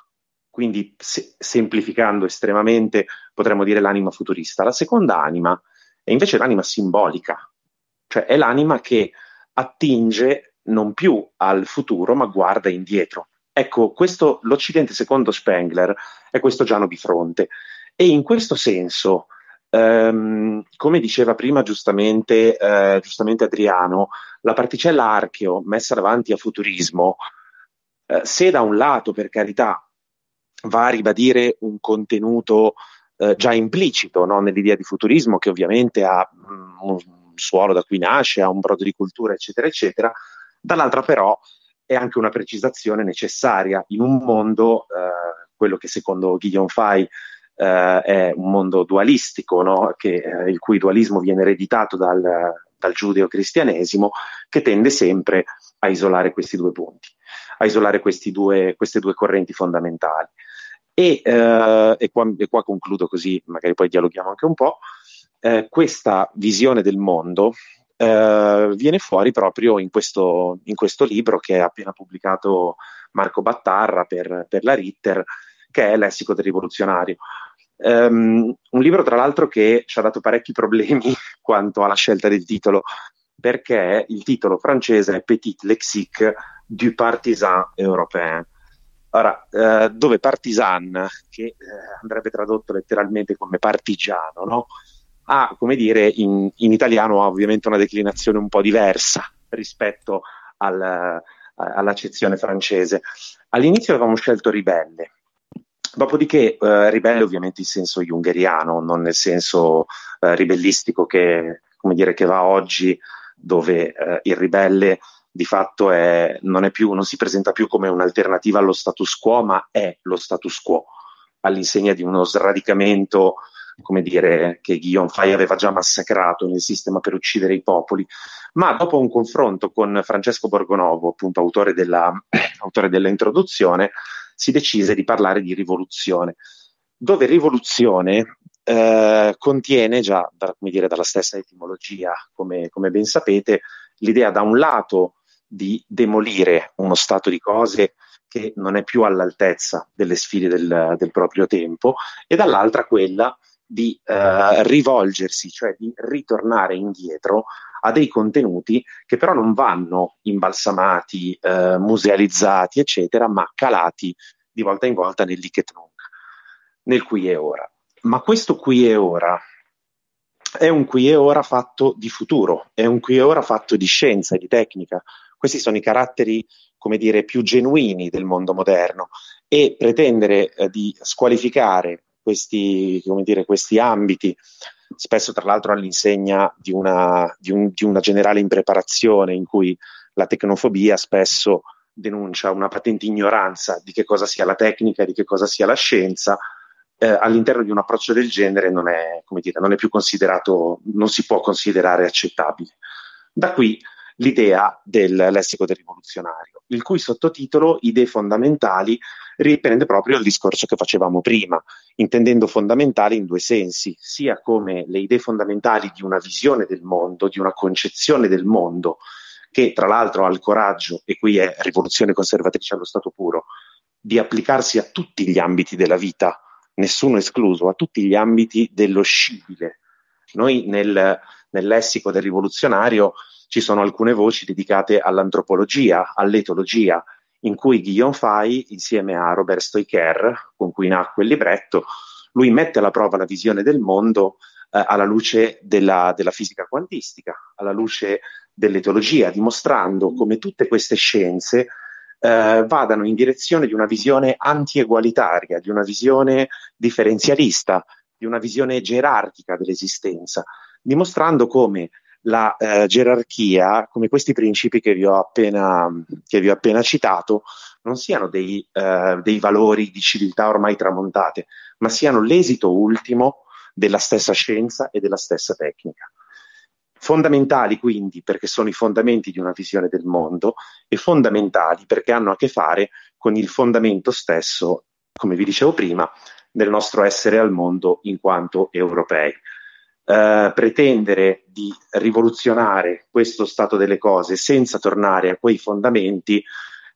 quindi se, semplificando estremamente potremmo dire l'anima futurista. La seconda anima è invece l'anima simbolica, cioè è l'anima che attinge non più al futuro ma guarda indietro. Ecco, questo, l'Occidente secondo Spengler è questo Giano Bifronte e in questo senso Um, come diceva prima giustamente, uh, giustamente, Adriano, la particella archeo messa davanti a futurismo, uh, se da un lato, per carità, va a ribadire un contenuto uh, già implicito no? nell'idea di futurismo, che ovviamente ha um, un suolo da cui nasce, ha un brodo di cultura, eccetera, eccetera, dall'altra però è anche una precisazione necessaria in un mondo, quello che secondo Guillaume Fay eh, è un mondo dualistico, no? che, eh, il cui dualismo viene ereditato dal, dal giudeo-cristianesimo, che tende sempre a isolare questi due punti, a isolare due, queste due correnti fondamentali. E, eh, e, qua, e, qua, concludo così, magari poi dialoghiamo anche un po'. Eh, questa visione del mondo eh, viene fuori proprio in questo, in questo, libro che ha appena pubblicato Marco Battarra per, per la Ritter, che è Lessico del rivoluzionario. Um, un libro, tra l'altro, che ci ha dato parecchi problemi quanto alla scelta del titolo, perché il titolo francese è Petit Lexique du Partisan Européen. Ora, eh, dove partisan, che eh, andrebbe tradotto letteralmente come partigiano, no? ha, come dire, in, in, italiano ha ovviamente una declinazione un po' diversa rispetto al, all'accezione francese. All'inizio avevamo scelto ribelle, Dopodiché, eh, ribelle ovviamente in senso jungheriano, non nel senso eh, ribellistico che, dire, che, va oggi, dove eh, il ribelle di fatto è, non, è più, non si presenta più come un'alternativa allo status quo, ma è lo status quo, all'insegna di uno sradicamento, come dire, che Guillaume Fay aveva già massacrato nel sistema per uccidere i popoli. Ma dopo un confronto con Francesco Borgonovo, appunto autore della, autore dell'introduzione, si decise di parlare di rivoluzione, dove rivoluzione eh, contiene già, da, come dire, dalla stessa etimologia, come, come ben sapete, l'idea da un lato di demolire uno stato di cose che non è più all'altezza delle sfide del, del proprio tempo, e dall'altra quella di eh, rivolgersi, cioè di ritornare indietro a dei contenuti che però non vanno imbalsamati, eh, musealizzati, eccetera, ma calati di volta in volta nell'Iket Nunc, nel qui e ora. Ma questo qui e ora è un qui e ora fatto di futuro, è un qui e ora fatto di scienza e di tecnica. Questi sono i caratteri, come dire, più genuini del mondo moderno e pretendere eh, di squalificare questi, dire, questi ambiti spesso tra l'altro all'insegna di una, di, un, di una, generale impreparazione in cui la tecnofobia spesso denuncia una patente ignoranza di che cosa sia la tecnica, di che cosa sia la scienza, eh, all'interno di un approccio del genere non è, dire, non è più considerato, non si può considerare accettabile. Da qui l'idea del lessico del rivoluzionario, il cui sottotitolo Idee fondamentali riprende proprio il discorso che facevamo prima, intendendo fondamentali in due sensi, sia come le idee fondamentali di una visione del mondo, di una concezione del mondo, che tra l'altro ha il coraggio, e qui è rivoluzione conservatrice allo stato puro, di applicarsi a tutti gli ambiti della vita, nessuno escluso, a tutti gli ambiti dello scibile. Noi nel, nel lessico del rivoluzionario ci sono alcune voci dedicate all'antropologia, all'etologia, in cui Guillaume Fay, insieme a Robert Stoicher, con cui nacque il libretto, lui mette alla prova la visione del mondo eh, alla luce della, della, fisica quantistica, alla luce dell'etologia, dimostrando come tutte queste scienze eh, vadano in direzione di una visione anti-egualitaria, di una visione differenzialista, di una visione gerarchica dell'esistenza, dimostrando come la eh, gerarchia, come questi principi che vi ho appena, vi ho appena citato, non siano dei, eh, dei, valori di civiltà ormai tramontate, ma siano l'esito ultimo della stessa scienza e della stessa tecnica. Fondamentali quindi perché sono i fondamenti di una visione del mondo e fondamentali perché hanno a che fare con il fondamento stesso, come vi dicevo prima, del nostro essere al mondo in quanto europei. Uh, pretendere di rivoluzionare questo stato delle cose senza tornare a quei fondamenti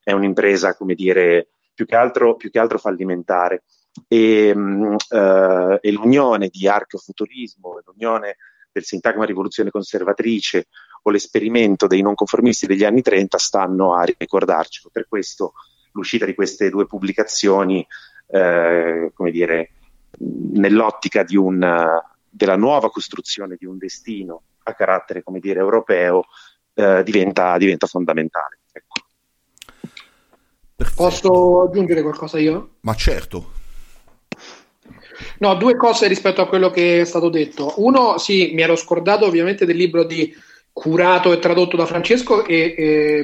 è un'impresa, come dire, più che altro, più che altro fallimentare e, uh, e l'unione di arcofuturismo, l'unione del sintagma rivoluzione conservatrice o l'esperimento dei non conformisti degli anni 30 stanno a ricordarcelo. Per questo l'uscita di queste due pubblicazioni, eh, come dire, nell'ottica di un, della nuova costruzione di un destino a carattere, come dire, europeo, eh, diventa, diventa, fondamentale. Ecco. Posso aggiungere qualcosa io? Ma certo. No, due cose rispetto a quello che è stato detto. Uno, sì, mi ero scordato ovviamente del libro di curato e tradotto da Francesco e, e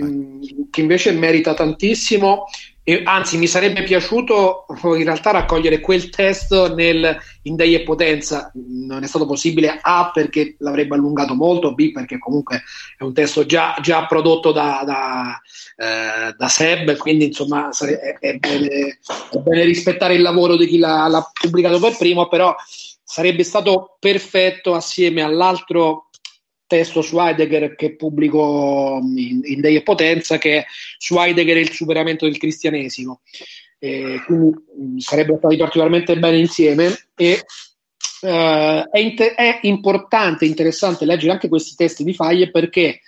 che invece merita tantissimo E, anzi, mi sarebbe piaciuto in realtà raccogliere quel testo nel, in Dei e Potenza. Non è stato possibile A perché l'avrebbe allungato molto, B perché comunque è un testo già, già prodotto da, da, eh, da, Seb, quindi insomma è, è, bene, è, bene, rispettare il lavoro di chi l'ha, l'ha pubblicato per primo, però sarebbe stato perfetto assieme all'altro testo su Heidegger che pubblico in, in Dei e Potenza, che è su Heidegger e il superamento del cristianesimo. Eh, quindi mh, sarebbero stati particolarmente bene insieme e eh, è, inter- è, importante, interessante leggere anche questi testi di Faglie perché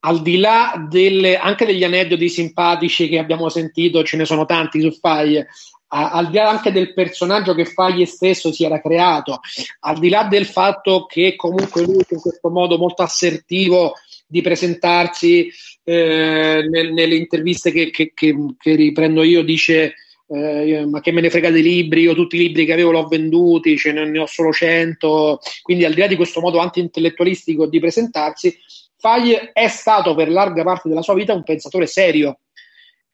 al di là delle, anche degli aneddoti simpatici che abbiamo sentito, ce ne sono tanti su Faglie, al di là anche del personaggio che Faglie stesso si era creato, al di là del fatto che comunque lui in questo modo molto assertivo di presentarsi eh, nel, nelle interviste che, che, che, che, riprendo io dice eh, ma che me ne frega dei libri, io tutti i libri che avevo l'ho venduti, ce ne ho solo 100, quindi al di là di questo modo anti-intellettualistico di presentarsi, Faglie è stato per larga parte della sua vita un pensatore serio,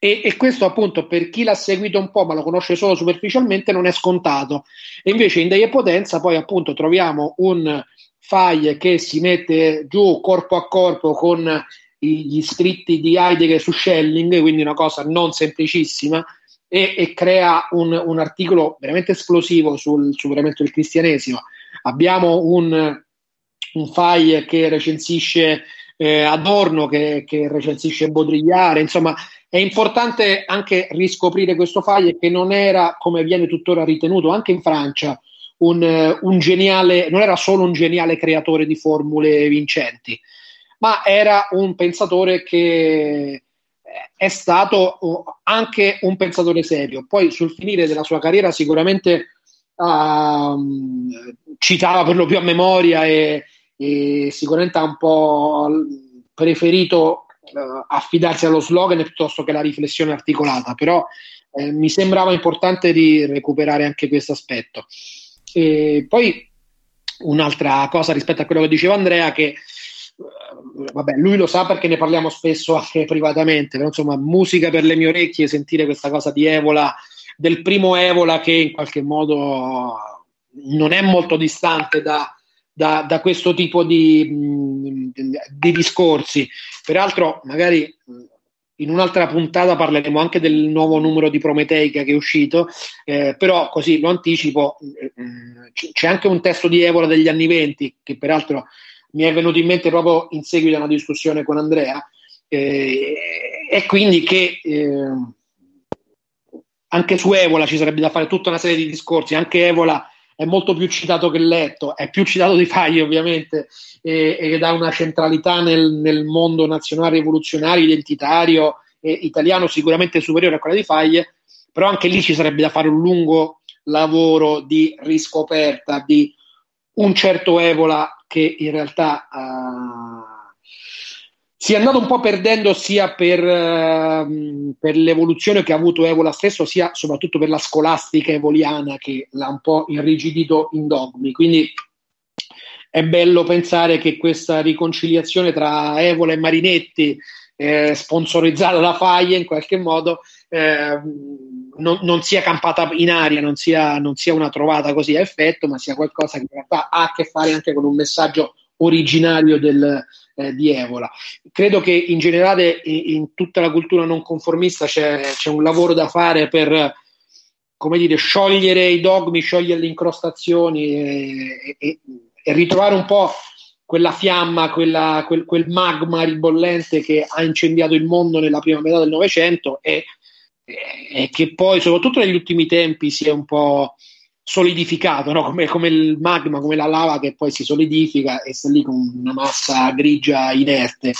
e, e, questo appunto per chi l'ha seguito un po' ma lo conosce solo superficialmente non è scontato. E invece in Dei e Potenza poi appunto troviamo un Faglie che si mette giù corpo a corpo con gli scritti di Heidegger su Schelling, quindi una cosa non semplicissima, e, e crea un, un, articolo veramente esplosivo sul superamento del cristianesimo. Abbiamo un, un Faglie che recensisce eh, Adorno, che, che recensisce Baudrillard, insomma è importante anche riscoprire questo Faglie che non era, come viene tuttora ritenuto anche in Francia, un, un geniale, non era solo un geniale creatore di formule vincenti, ma era un pensatore che è stato anche un pensatore serio. Poi sul finire della sua carriera sicuramente uh, citava per lo più a memoria e, e sicuramente ha un po' preferito uh, affidarsi allo slogan piuttosto che alla riflessione articolata, però eh, mi sembrava importante di recuperare anche questo aspetto. Poi un'altra cosa rispetto a quello che diceva Andrea, che uh, vabbè, lui lo sa perché ne parliamo spesso anche privatamente, però insomma, musica per le mie orecchie, sentire questa cosa di Evola, del primo Evola che in qualche modo non è molto distante da, da, da questo tipo di, di, discorsi. Peraltro, magari in un'altra puntata parleremo anche del nuovo numero di Prometeica che è uscito, eh, però così lo anticipo, c'è anche un testo di Evola degli anni venti che peraltro mi è venuto in mente proprio in seguito a una discussione con Andrea eh, e quindi che eh, anche su Evola ci sarebbe da fare tutta una serie di discorsi, anche Evola è molto più citato che letto, è più citato di Fagli ovviamente, e, ed ha una centralità nel, nel mondo nazionale rivoluzionario, identitario, e italiano sicuramente superiore a quella di Faglie, però anche lì ci sarebbe da fare un lungo lavoro di riscoperta di un certo Evola che in realtà uh, si è andato un po' perdendo sia per, uh, per, l'evoluzione che ha avuto Evola stesso, sia soprattutto per la scolastica evoliana che l'ha un po' irrigidito in dogmi. Quindi è bello pensare che questa riconciliazione tra Evola e Marinetti, eh, sponsorizzata da Faglie in qualche modo, eh, non, non, sia campata in aria, non sia, non sia una trovata così a effetto, ma sia qualcosa che in realtà ha a che fare anche con un messaggio originario del, eh, di Evola. Credo che in generale in, tutta la cultura non conformista c'è, c'è, un lavoro da fare per come dire, sciogliere i dogmi, sciogliere le incrostazioni e, e, e ritrovare un po' quella fiamma, quella, quel, quel, magma ribollente che ha incendiato il mondo nella prima metà del Novecento e, e, che poi, soprattutto negli ultimi tempi, si è un po' solidificato, no? come, come, il magma, come la lava che poi si solidifica e sta lì con una massa grigia inerte.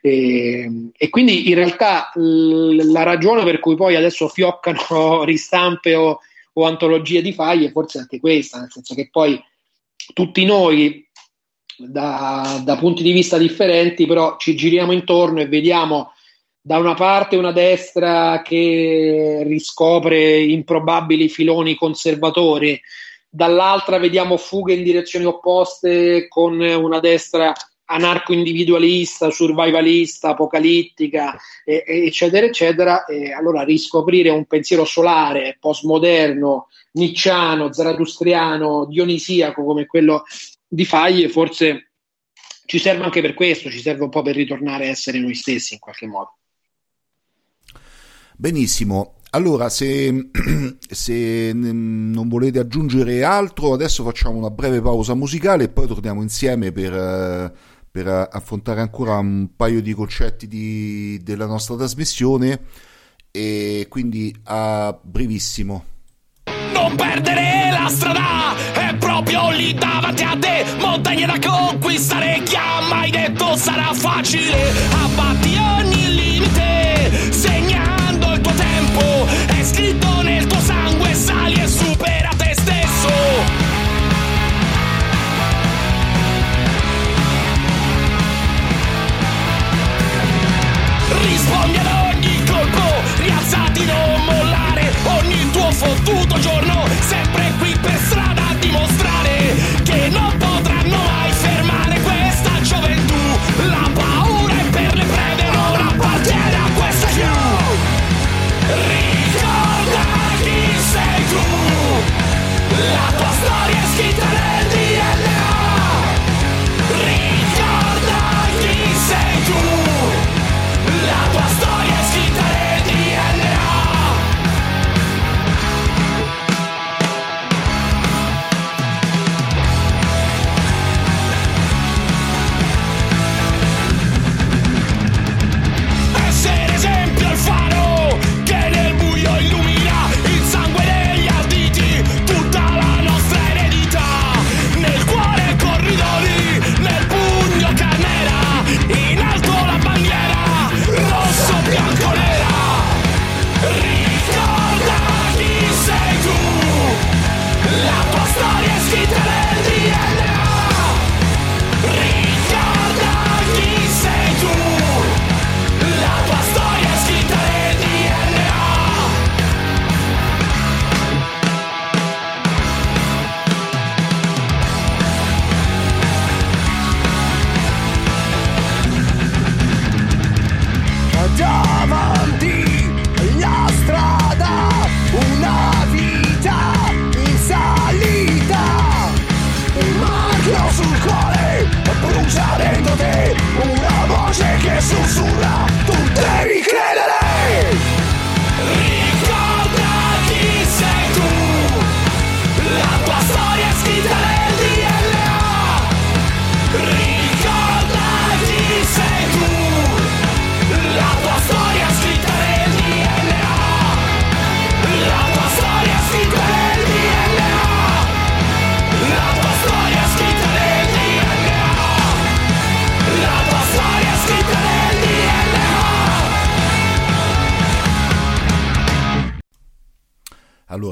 E, e quindi in realtà l- la ragione per cui poi adesso fioccano ristampe o, o antologie di faglie è forse anche questa, nel senso che poi tutti noi da, da punti di vista differenti però ci giriamo intorno e vediamo da una parte una destra che riscopre improbabili filoni conservatori, dall'altra vediamo fughe in direzioni opposte con una destra anarco-individualista, survivalista, apocalittica, eccetera, eccetera, e allora riscoprire un pensiero solare, postmoderno, nicciano, zaratustriano, dionisiaco come quello di Faglie, forse ci serve anche per questo, ci serve un po' per ritornare a essere noi stessi in qualche modo. Benissimo, allora, se, se, non volete aggiungere altro, adesso facciamo una breve pausa musicale e poi torniamo insieme per, per affrontare ancora un paio di concetti di, della nostra trasmissione. E quindi a brevissimo. Non perdere la strada, è proprio lì davanti a te, montagne da conquistare, chi ha mai detto sarà facile, abbatti ogni limite, sangue, sali e supera te stesso. rispondi ad ogni colpo, rialzati non mollare, ogni tuo fottuto giorno, sempre qui per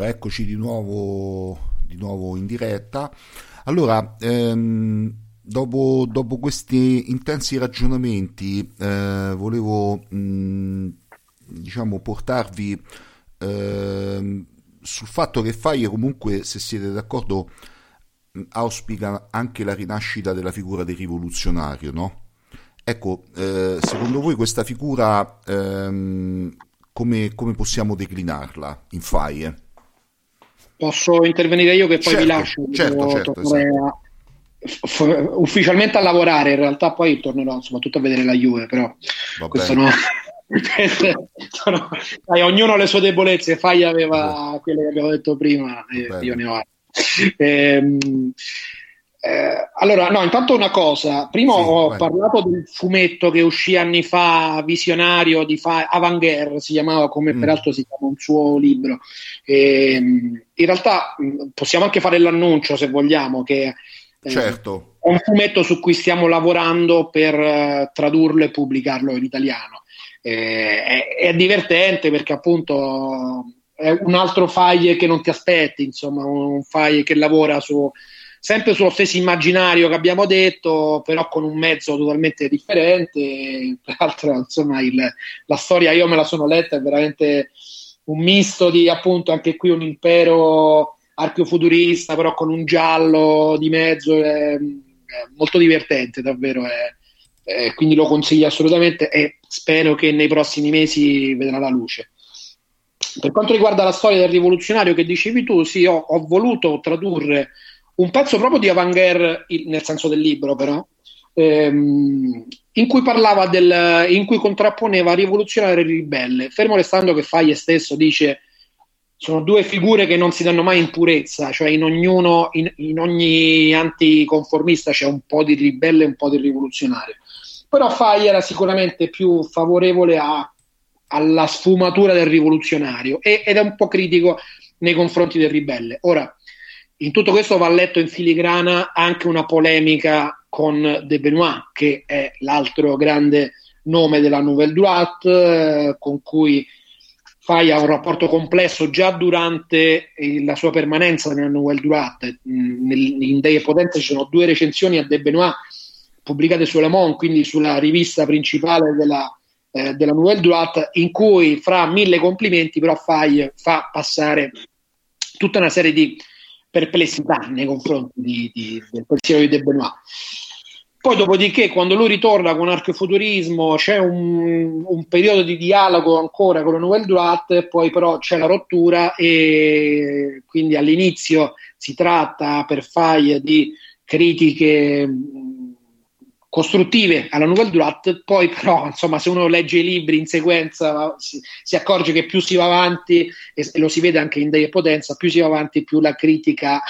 eccoci di nuovo, di nuovo in diretta. Allora, ehm, dopo, dopo questi intensi ragionamenti, eh, volevo mh, diciamo portarvi ehm, sul fatto che Faglie comunque, se siete d'accordo, auspica anche la rinascita della figura del rivoluzionario, no? Ecco, eh, secondo voi questa figura ehm, come, come possiamo declinarla in Faglie? Posso intervenire io che poi Certo, vi lascio. certo, certo, a- f- ufficialmente a lavorare, in realtà poi tornerò soprattutto a vedere la Juve, però Va questo bene. no. Sono- dai, ognuno ha le sue debolezze, Fai aveva quelle che abbiamo detto prima, e Bene. io ne ho altre. Ehm, eh, allora, no, intanto una cosa. Prima Sì, ho vai. parlato del fumetto che uscì anni fa, visionario di fa- Avant-Guerre, si chiamava come Mm. peraltro si chiama un suo libro. Ehm, in realtà mh, possiamo anche fare l'annuncio se vogliamo, che eh, Certo, è un fumetto su cui stiamo lavorando per eh, tradurlo e pubblicarlo in italiano. Eh, è, è divertente perché appunto è un altro file che non ti aspetti, insomma, un file che lavora su, sempre sullo stesso immaginario che abbiamo detto, però con un mezzo totalmente differente. Peraltro, insomma, il- la storia io me la sono letta, è veramente un misto di appunto anche qui un impero archeofuturista, però con un giallo di mezzo. eh, eh, molto divertente davvero, eh, eh, quindi lo consiglio assolutamente e spero che nei prossimi mesi vedrà la luce. Per quanto riguarda la storia del rivoluzionario che dicevi tu, sì, ho, ho voluto tradurre un pezzo proprio di avant-garde, il- nel senso del libro però, ehm, in cui parlava del, in cui contrapponeva rivoluzionario e ribelle, fermo restando che Faglie stesso dice sono due figure che non si danno mai in purezza, cioè in ognuno, in, in ogni anticonformista c'è un po' di ribelle e un po' di rivoluzionario. Però Faglie era sicuramente più favorevole a- alla sfumatura del rivoluzionario e- ed è un po' critico nei confronti del ribelle. Ora, in tutto questo va letto in filigrana anche una polemica con De Benoit, che è l'altro grande nome della Nouvelle Droite, eh, con cui Fai ha un rapporto complesso già durante eh, la sua permanenza nella Nouvelle Droite. Mm, in Dei e Potenza ci sono due recensioni a De Benoit pubblicate su Le Monde, quindi sulla rivista principale della, eh, della Nouvelle Droite, in cui fra mille complimenti però Fai fa passare tutta una serie di perplessità nei confronti di- di- del pensiero di De Benoit. Poi, dopodiché, quando lui ritorna con archefuturismo, c'è un, un periodo di dialogo ancora con la Nouvelle Droite, poi però c'è la rottura e quindi all'inizio si tratta per Faglie di critiche costruttive alla Nouvelle Droite, poi però, insomma, se uno legge i libri in sequenza si, si accorge che più si va avanti, e, e lo si vede anche in Dei e Potenza, più si va avanti, più la critica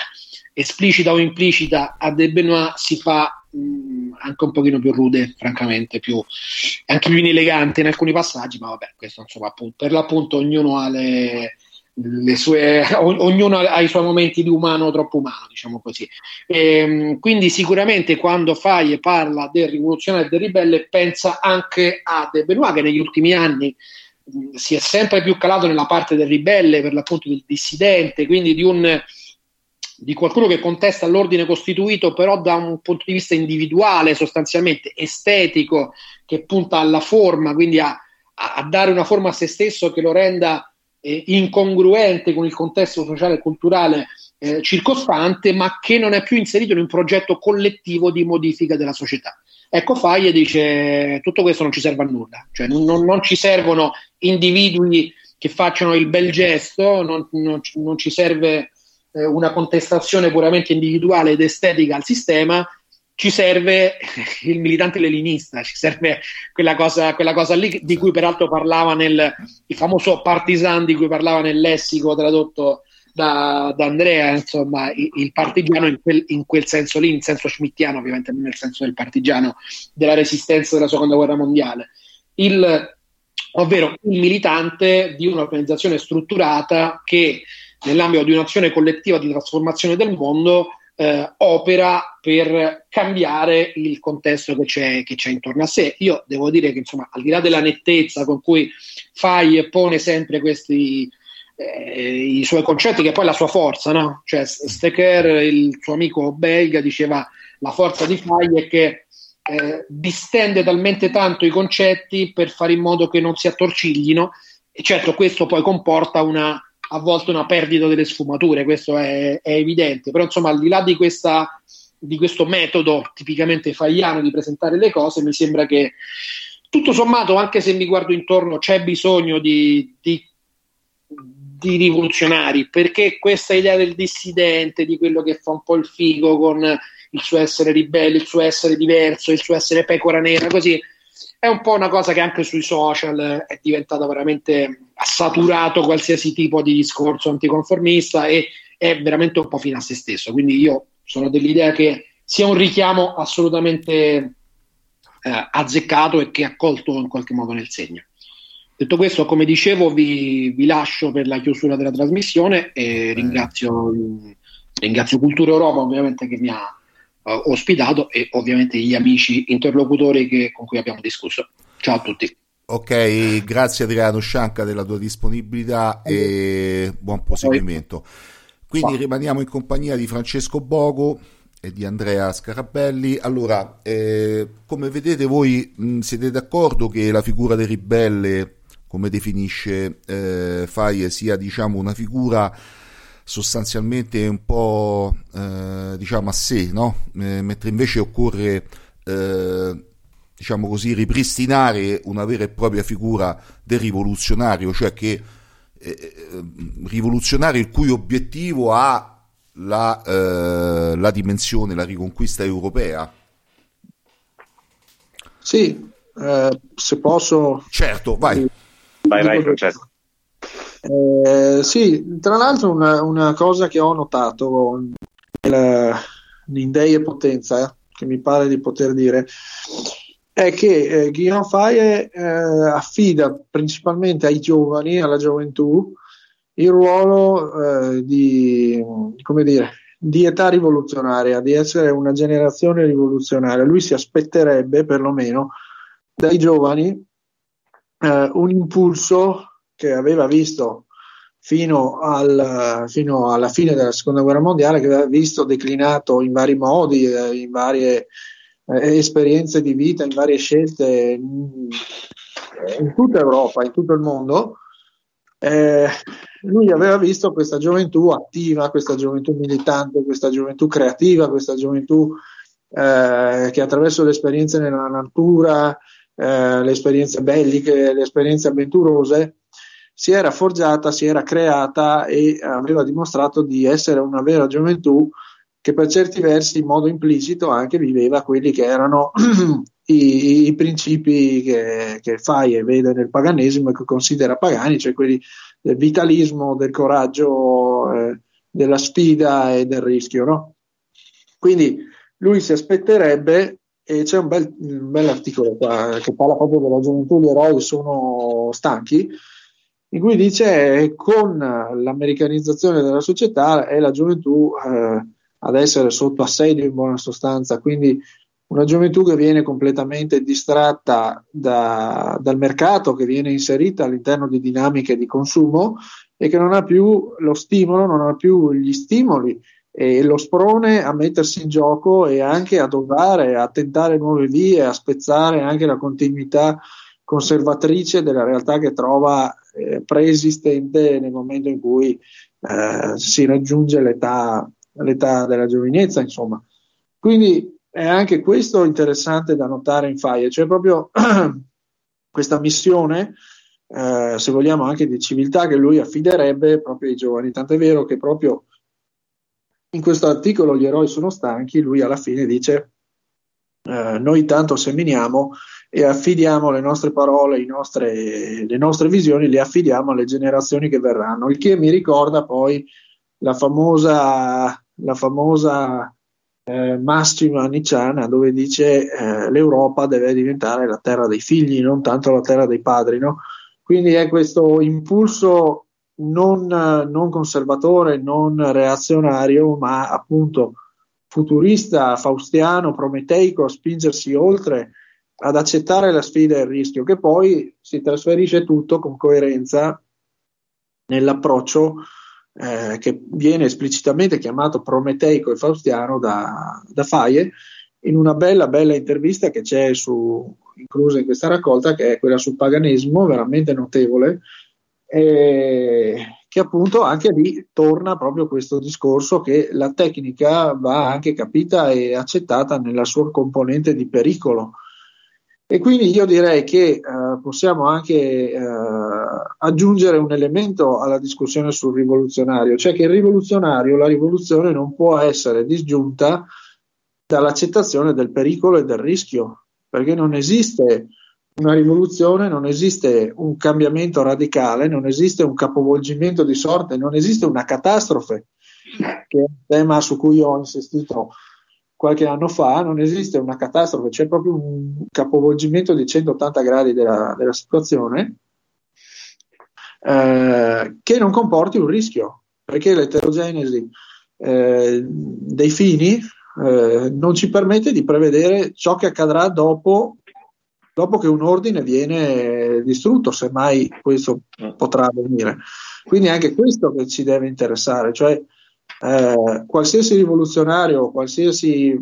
esplicita o implicita a De Benoit si fa mh, anche un pochino più rude, francamente, più, anche più inelegante in alcuni passaggi, ma vabbè, questo insomma, per l'appunto ognuno ha le sue, ognuno ha i suoi momenti di umano troppo umano, diciamo così. Ehm, quindi sicuramente quando Faye parla del rivoluzionario e del ribelle pensa anche a De Benoit che negli ultimi anni mh, si è sempre più calato nella parte del ribelle, per l'appunto del dissidente, quindi di un di qualcuno che contesta l'ordine costituito, però da un punto di vista individuale, sostanzialmente estetico, che punta alla forma, quindi a- a dare una forma a se stesso che lo renda eh, incongruente con il contesto sociale e culturale eh, circostante, ma che non è più inserito in un progetto collettivo di modifica della società. Ecco, Faglie dice tutto questo non ci serve a nulla, cioè non, non- ci servono individui che facciano il bel gesto, non, non non ci serve eh, una contestazione puramente individuale ed estetica al sistema, ci serve il militante leninista, ci serve quella cosa, quella cosa lì di cui peraltro parlava nel famoso partisan di cui parlava nel lessico tradotto da, da Andrea, insomma, il, il partigiano in quel, in quel senso lì, in senso schmittiano, ovviamente non nel senso del partigiano della resistenza della seconda guerra mondiale. Il, ovvero il militante di un'organizzazione strutturata che nell'ambito di un'azione collettiva di trasformazione del mondo eh, opera per cambiare il contesto che c'è, che c'è intorno a sé. Io devo dire che, insomma, al di là della nettezza con cui Fai pone sempre questi eh, i suoi concetti, che poi è la sua forza, no? Cioè, Stecker, il suo amico belga, diceva la forza di Fai è che eh, distende talmente tanto i concetti per fare in modo che non si attorciglino e certo questo poi comporta una, a volte una perdita delle sfumature, questo è, è evidente, però insomma al di là di, questa, di questo metodo tipicamente faiano di presentare le cose, mi sembra che tutto sommato, anche se mi guardo intorno, c'è bisogno di, di, di rivoluzionari, perché questa idea del dissidente, di quello che fa un po' il figo con il suo essere ribelle, il suo essere diverso, il suo essere pecora nera, così è un po' una cosa che anche sui social è diventata veramente ha saturato qualsiasi tipo di discorso anticonformista e è veramente un po' fine a se stesso. Quindi io sono dell'idea che sia un richiamo assolutamente eh, azzeccato e che ha colto in qualche modo nel segno. Detto questo, come dicevo, vi, vi lascio per la chiusura della trasmissione e ringrazio, ringrazio Cultura Europa ovviamente che mi ha eh, ospitato e ovviamente gli amici interlocutori che- con cui abbiamo discusso. Ciao a tutti. Ok, grazie Adriano Scianca della tua disponibilità e buon proseguimento. Quindi rimaniamo in compagnia di Francesco Bogo e di Andrea Scarabelli. Allora, eh, come vedete voi mh, siete d'accordo che la figura del ribelle, come definisce eh, Faye, sia diciamo una figura sostanzialmente un po' eh, diciamo a sé, no? Eh, mentre invece occorre eh, diciamo così ripristinare una vera e propria figura del rivoluzionario, cioè che eh, eh, rivoluzionario il cui obiettivo ha la, eh, la dimensione, la riconquista europea. Sì, eh, se posso... Certo, vai. Vai, vai, Francesco. Eh, sì, tra l'altro una, una, cosa che ho notato nella, in Dei e Potenza, che mi pare di poter dire, è che eh, Guillaume Faye eh, affida principalmente ai giovani, alla gioventù, il ruolo eh, di, dire, di età rivoluzionaria, di essere una generazione rivoluzionaria. Lui si aspetterebbe perlomeno dai giovani eh, un impulso che aveva visto fino, al, fino, alla fine della seconda guerra mondiale, che aveva visto declinato in vari modi, eh, in varie eh, esperienze di vita, in varie scelte in, in tutta Europa, in tutto il mondo. Eh, lui aveva visto questa gioventù attiva, questa gioventù militante, questa gioventù creativa, questa gioventù eh, che attraverso le esperienze nella natura, eh, le esperienze belliche, le esperienze avventurose, si era forgiata, si era creata e aveva dimostrato di essere una vera gioventù che per certi versi in modo implicito anche viveva quelli che erano i, i, principi che, che Faye vede nel paganesimo e che considera pagani, cioè quelli del vitalismo, del coraggio, eh, della sfida e del rischio. No? Quindi lui si aspetterebbe, e c'è un bel, un bel articolo qua che parla proprio della gioventù, gli eroi sono stanchi, in cui dice con l'americanizzazione della società è la gioventù eh, ad essere sotto assedio in buona sostanza, quindi una gioventù che viene completamente distratta da, dal mercato, che viene inserita all'interno di dinamiche di consumo e che non ha più lo stimolo, non ha più gli stimoli e lo sprone a mettersi in gioco e anche a dovere, a tentare nuove vie, a spezzare anche la continuità conservatrice della realtà che trova eh, preesistente nel momento in cui eh, si raggiunge l'età, l'età della giovinezza, insomma. Quindi è anche questo interessante da notare in Faye, cioè proprio questa missione, eh, se vogliamo anche di civiltà, che lui affiderebbe proprio ai giovani. Tant'è vero che proprio in questo articolo gli eroi sono stanchi, lui alla fine dice eh, noi tanto seminiamo e affidiamo le nostre parole, nostre, le nostre visioni, le affidiamo alle generazioni che verranno, il che mi ricorda poi la famosa, la famosa eh, massima nicciana dove dice eh, l'Europa deve diventare la terra dei figli, non tanto la terra dei padri. No? Quindi è questo impulso non, non conservatore, non reazionario, ma appunto futurista, faustiano, prometeico, a spingersi oltre, ad accettare la sfida e il rischio, che poi si trasferisce tutto con coerenza nell'approccio eh, che viene esplicitamente chiamato prometeico e faustiano da, da Faye in una bella, bella intervista che c'è su, inclusa in questa raccolta, che è quella sul paganesimo, veramente notevole, eh, che appunto anche lì torna proprio questo discorso che la tecnica va anche capita e accettata nella sua componente di pericolo. E quindi io direi che eh, possiamo anche eh, aggiungere un elemento alla discussione sul rivoluzionario, cioè che il rivoluzionario, la rivoluzione non può essere disgiunta dall'accettazione del pericolo e del rischio, perché non esiste una rivoluzione, non esiste un cambiamento radicale, non esiste un capovolgimento di sorte, non esiste una catastrofe, che è un tema su cui ho insistito qualche anno fa, non esiste una catastrofe, c'è proprio un capovolgimento di 180 gradi della, della situazione eh, che non comporti un rischio, perché l'eterogenesi eh, dei fini eh, non ci permette di prevedere ciò che accadrà dopo, dopo che un ordine viene distrutto, se mai questo potrà avvenire. Quindi è anche questo che ci deve interessare, cioè eh, qualsiasi rivoluzionario, qualsiasi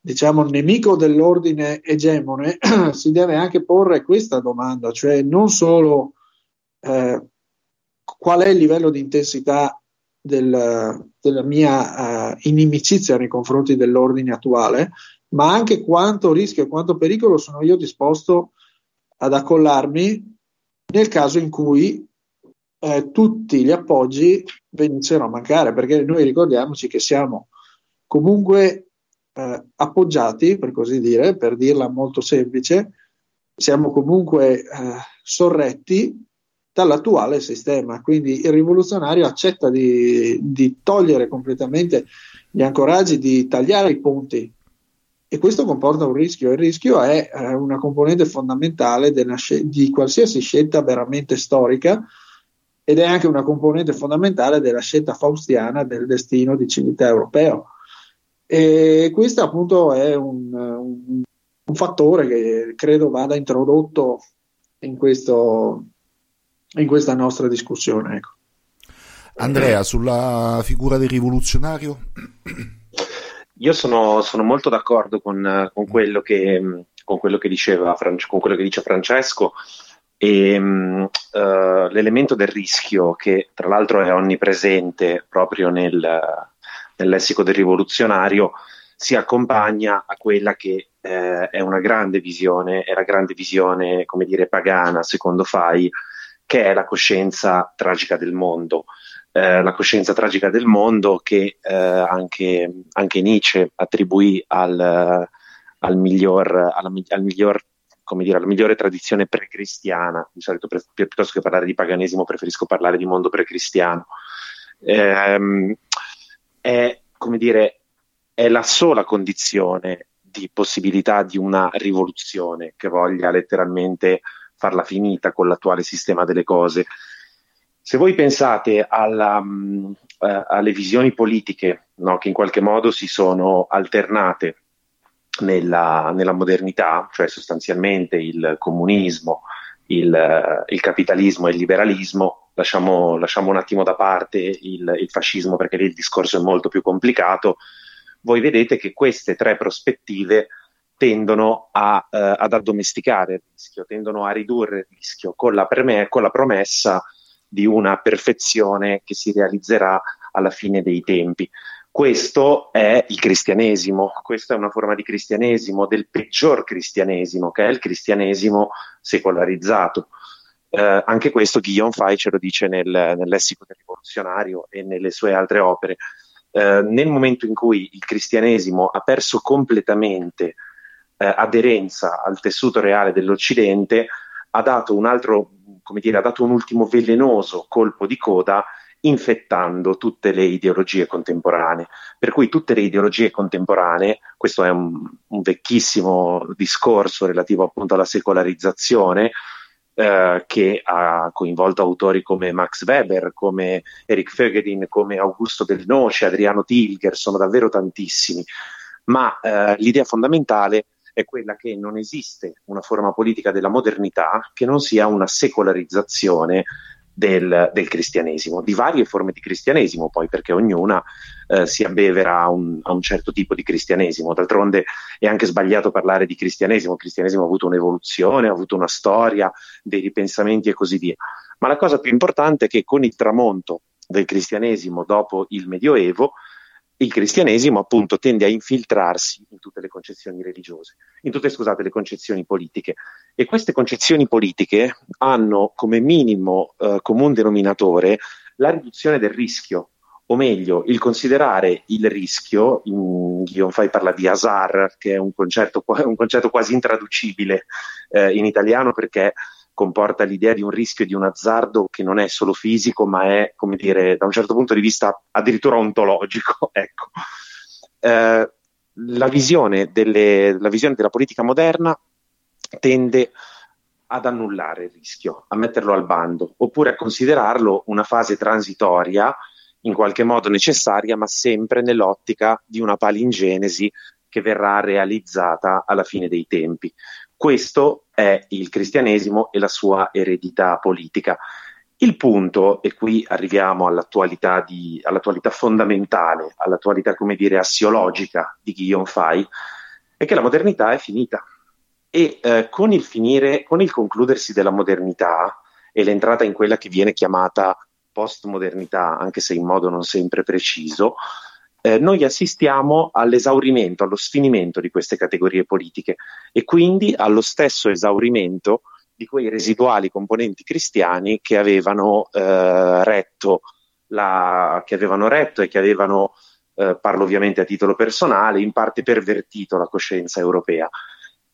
diciamo nemico dell'ordine egemone si deve anche porre questa domanda, cioè non solo eh, qual è il livello di intensità del, della mia uh, inimicizia nei confronti dell'ordine attuale, ma anche quanto rischio e quanto pericolo sono io disposto ad accollarmi nel caso in cui eh, tutti gli appoggi venissero a mancare, perché noi ricordiamoci che siamo comunque eh, appoggiati, per così dire, per dirla molto semplice, siamo comunque eh, sorretti dall'attuale sistema. Quindi il rivoluzionario accetta di, di togliere completamente gli ancoraggi, di tagliare i ponti e questo comporta un rischio. Il rischio è eh, una componente fondamentale sc- di qualsiasi scelta veramente storica ed è anche una componente fondamentale della scelta faustiana del destino di civiltà europeo. E questo appunto è un, un, un fattore che credo vada introdotto in, questo, in questa nostra discussione. Ecco. Andrea, sulla figura del rivoluzionario? Io sono, sono molto d'accordo con, con, quello che, con, quello che diceva, con quello che dice Francesco e uh, l'elemento del rischio che tra l'altro è onnipresente proprio nel, nel lessico del rivoluzionario si accompagna a quella che eh, è una grande visione, è la grande visione, come dire, pagana, secondo Fai, che è la coscienza tragica del mondo. Eh, la coscienza tragica del mondo che eh, anche, anche, Nietzsche attribuì al, al miglior, alla, al miglior come dire, alla migliore tradizione pre-cristiana. Di solito, pre- piuttosto che parlare di paganesimo, preferisco parlare di mondo pre-cristiano. Eh, è, come dire, è la sola condizione di possibilità di una rivoluzione che voglia letteralmente farla finita con l'attuale sistema delle cose. Se voi pensate alla, um, uh, alle visioni politiche no, che in qualche modo si sono alternate nella, nella modernità, cioè sostanzialmente il comunismo, il, il capitalismo e il liberalismo, lasciamo, lasciamo, un attimo da parte il, il fascismo perché lì il discorso è molto più complicato, voi vedete che queste tre prospettive tendono a, eh, ad addomesticare il rischio, tendono a ridurre il rischio con la, preme- con la promessa di una perfezione che si realizzerà alla fine dei tempi. Questo è il cristianesimo, questa è una forma di cristianesimo, del peggior cristianesimo, che è il cristianesimo secolarizzato. Eh, anche questo Guillaume Fay ce lo dice nel, nel lessico del rivoluzionario e nelle sue altre opere. Eh, nel momento in cui il cristianesimo ha perso completamente eh, aderenza al tessuto reale dell'Occidente, ha dato un altro, come dire, ha dato un ultimo velenoso colpo di coda infettando tutte le ideologie contemporanee. Per cui tutte le ideologie contemporanee, questo è un, un vecchissimo discorso relativo appunto alla secolarizzazione, eh, che ha coinvolto autori come Max Weber, come Eric Fögedin, come Augusto Del Noce, Adriano Tilger, sono davvero tantissimi. Ma eh, l'idea fondamentale è quella che non esiste una forma politica della modernità che non sia una secolarizzazione del, del, cristianesimo, di varie forme di cristianesimo, poi perché ognuna eh, si abbevera a un, a un, certo tipo di cristianesimo. D'altronde è anche sbagliato parlare di cristianesimo, il cristianesimo ha avuto un'evoluzione, ha avuto una storia, dei ripensamenti e così via. Ma la cosa più importante è che con il tramonto del cristianesimo dopo il Medioevo, il cristianesimo appunto tende a infiltrarsi in tutte le concezioni religiose, in tutte scusate, le concezioni politiche. E queste concezioni politiche hanno come minimo eh, comune denominatore la riduzione del rischio, o meglio, il considerare il rischio, in, Guillaume parla di hasard, che è un concetto, un concetto quasi intraducibile eh, in italiano perché comporta l'idea di un rischio di un azzardo che non è solo fisico, ma è, come dire, da un certo punto di vista addirittura ontologico. ecco. eh, la, visione delle, la visione della politica moderna tende ad annullare il rischio, a metterlo al bando, oppure a considerarlo una fase transitoria, in qualche modo necessaria, ma sempre nell'ottica di una palingenesi che verrà realizzata alla fine dei tempi. Questo è il cristianesimo e la sua eredità politica. Il punto, e qui arriviamo all'attualità, di, all'attualità fondamentale, all'attualità, come dire, assiologica di Guillaume Fay, è che la modernità è finita. E eh, con il finire, con il concludersi della modernità e l'entrata in quella che viene chiamata postmodernità, anche se in modo non sempre preciso, eh, noi assistiamo all'esaurimento, allo sfinimento di queste categorie politiche e quindi allo stesso esaurimento di quei residuali componenti cristiani che avevano, eh, retto, la, che avevano retto e che avevano, eh, parlo ovviamente a titolo personale, in parte pervertito la coscienza europea.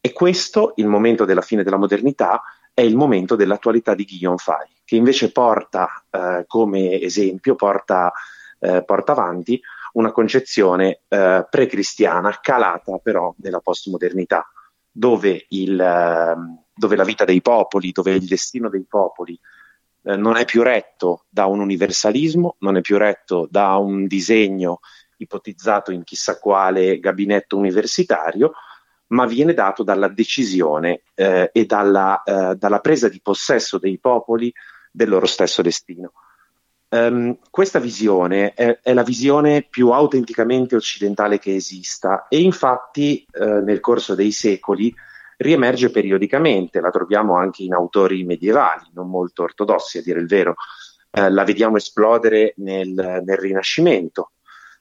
E questo, il momento della fine della modernità, è il momento dell'attualità di Guillaume Fay, che invece porta eh, come esempio, porta, eh, porta avanti una concezione eh, pre-cristiana calata però nella postmodernità, dove, il, eh, dove, la vita dei popoli, dove il destino dei popoli eh, non è più retto da un universalismo, non è più retto da un disegno ipotizzato in chissà quale gabinetto universitario, ma viene dato dalla decisione eh, e dalla, eh, dalla presa di possesso dei popoli del loro stesso destino. Um, questa visione è, è, la visione più autenticamente occidentale che esista e infatti eh, nel corso dei secoli riemerge periodicamente, la troviamo anche in autori medievali, non molto ortodossi a dire il vero, eh, la vediamo esplodere nel, nel Rinascimento,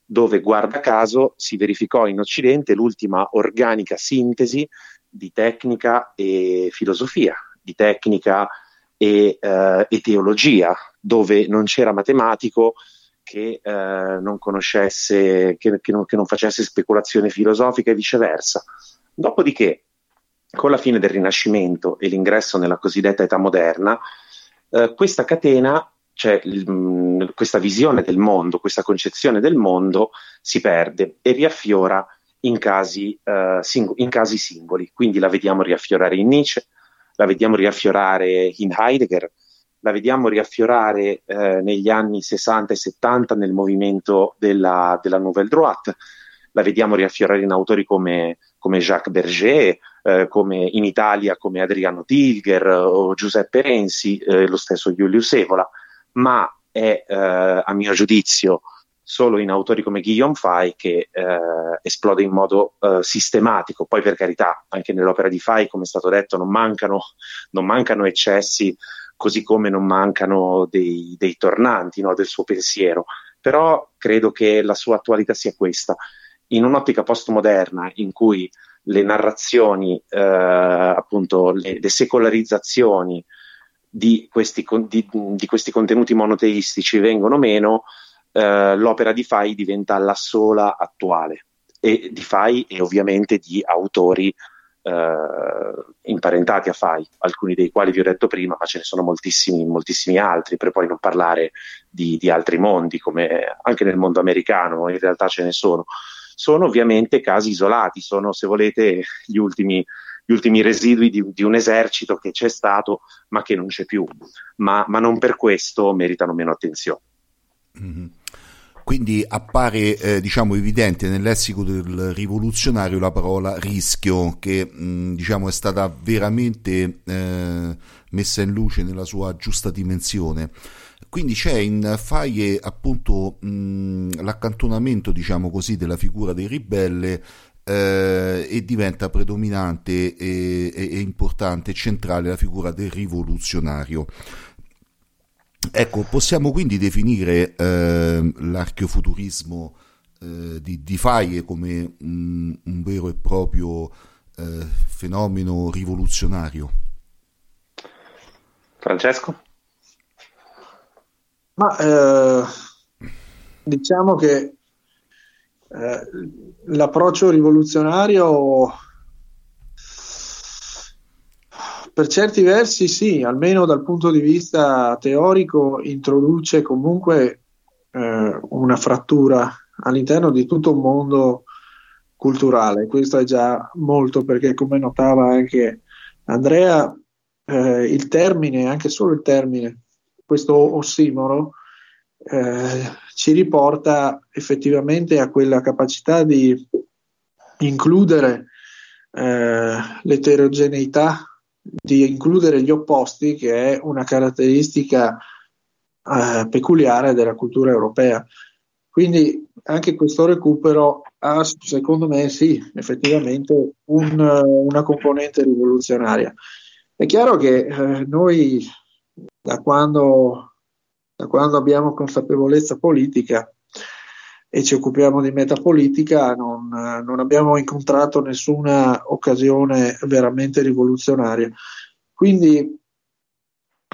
dove guarda caso si verificò in Occidente l'ultima organica sintesi di tecnica e filosofia, di tecnica e, eh, e teologia, dove non c'era matematico che eh, non conoscesse, che, che, non, che non facesse speculazione filosofica e viceversa. Dopodiché, con la fine del Rinascimento e l'ingresso nella cosiddetta età moderna, eh, questa catena, cioè il, mm, questa visione del mondo, questa concezione del mondo si perde e riaffiora in casi, uh, sing- in casi singoli. Quindi la vediamo riaffiorare in Nietzsche, la vediamo riaffiorare in Heidegger, la vediamo riaffiorare eh, negli anni 60 e 70 nel movimento della, della Nouvelle Droite, la vediamo riaffiorare in autori come, come Jacques Berger, eh, come in Italia come Adriano Tilger o Giuseppe Renzi, eh, lo stesso Julius Evola, ma è eh, a mio giudizio solo in autori come Guillaume Fay che eh, esplode in modo eh, sistematico. Poi, per carità, anche nell'opera di Fay, come è stato detto, non mancano, non mancano eccessi, così come non mancano dei, dei tornanti no, del suo pensiero. Però credo che la sua attualità sia questa. In un'ottica postmoderna in cui le narrazioni, eh, appunto, le, le secolarizzazioni di questi, di, di questi contenuti monoteistici vengono meno, eh, l'opera di Fai diventa la sola attuale e di Fai e ovviamente di autori eh, imparentati a Fai, alcuni dei quali vi ho detto prima, ma ce ne sono moltissimi, moltissimi altri, per poi non parlare di, di altri mondi, come anche nel mondo americano, in realtà ce ne sono. Sono ovviamente casi isolati, sono se volete gli ultimi, gli ultimi residui di, di, un esercito che c'è stato ma che non c'è più, ma, ma non per questo meritano meno attenzione. Mm-hmm. Quindi appare eh, diciamo evidente nel lessico del rivoluzionario la parola rischio che mh, diciamo è stata veramente eh, messa in luce nella sua giusta dimensione. Quindi c'è in Faye appunto mh, l'accantonamento diciamo così della figura del ribelle eh, e diventa predominante e, e, e importante, centrale la figura del rivoluzionario. Ecco, possiamo quindi definire eh, l'archeofuturismo eh, di, di Faye come un, un, vero e proprio eh, fenomeno rivoluzionario? Francesco? Ma eh, diciamo che eh, l'approccio rivoluzionario Per certi versi sì, almeno dal punto di vista teorico introduce comunque eh, una frattura all'interno di tutto un mondo culturale. Questo è già molto perché come notava anche Andrea, eh, il termine, anche solo il termine, questo ossimoro, eh, ci riporta effettivamente a quella capacità di includere eh, l'eterogeneità di includere gli opposti, che è una caratteristica eh, peculiare della cultura europea. Quindi anche questo recupero ha, secondo me, sì, effettivamente un, una componente rivoluzionaria. È chiaro che eh, noi, da quando da quando abbiamo consapevolezza politica e ci occupiamo di metapolitica, non, non abbiamo incontrato nessuna occasione veramente rivoluzionaria. Quindi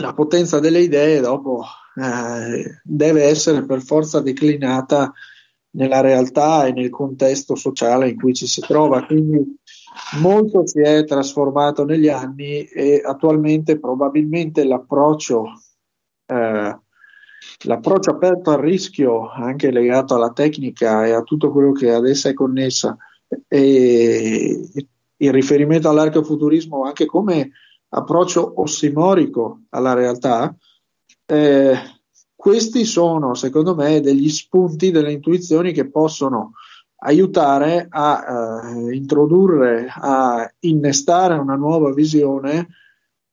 la potenza delle idee dopo eh, deve essere per forza declinata nella realtà e nel contesto sociale in cui ci si trova. Quindi molto si è trasformato negli anni e attualmente probabilmente l'approccio eh, l'approccio aperto al rischio, anche legato alla tecnica e a tutto quello che ad essa è connessa, e il riferimento all'arcofuturismo anche come approccio ossimorico alla realtà, eh, questi sono secondo me degli spunti, delle intuizioni che possono aiutare a eh, introdurre, a innestare una nuova visione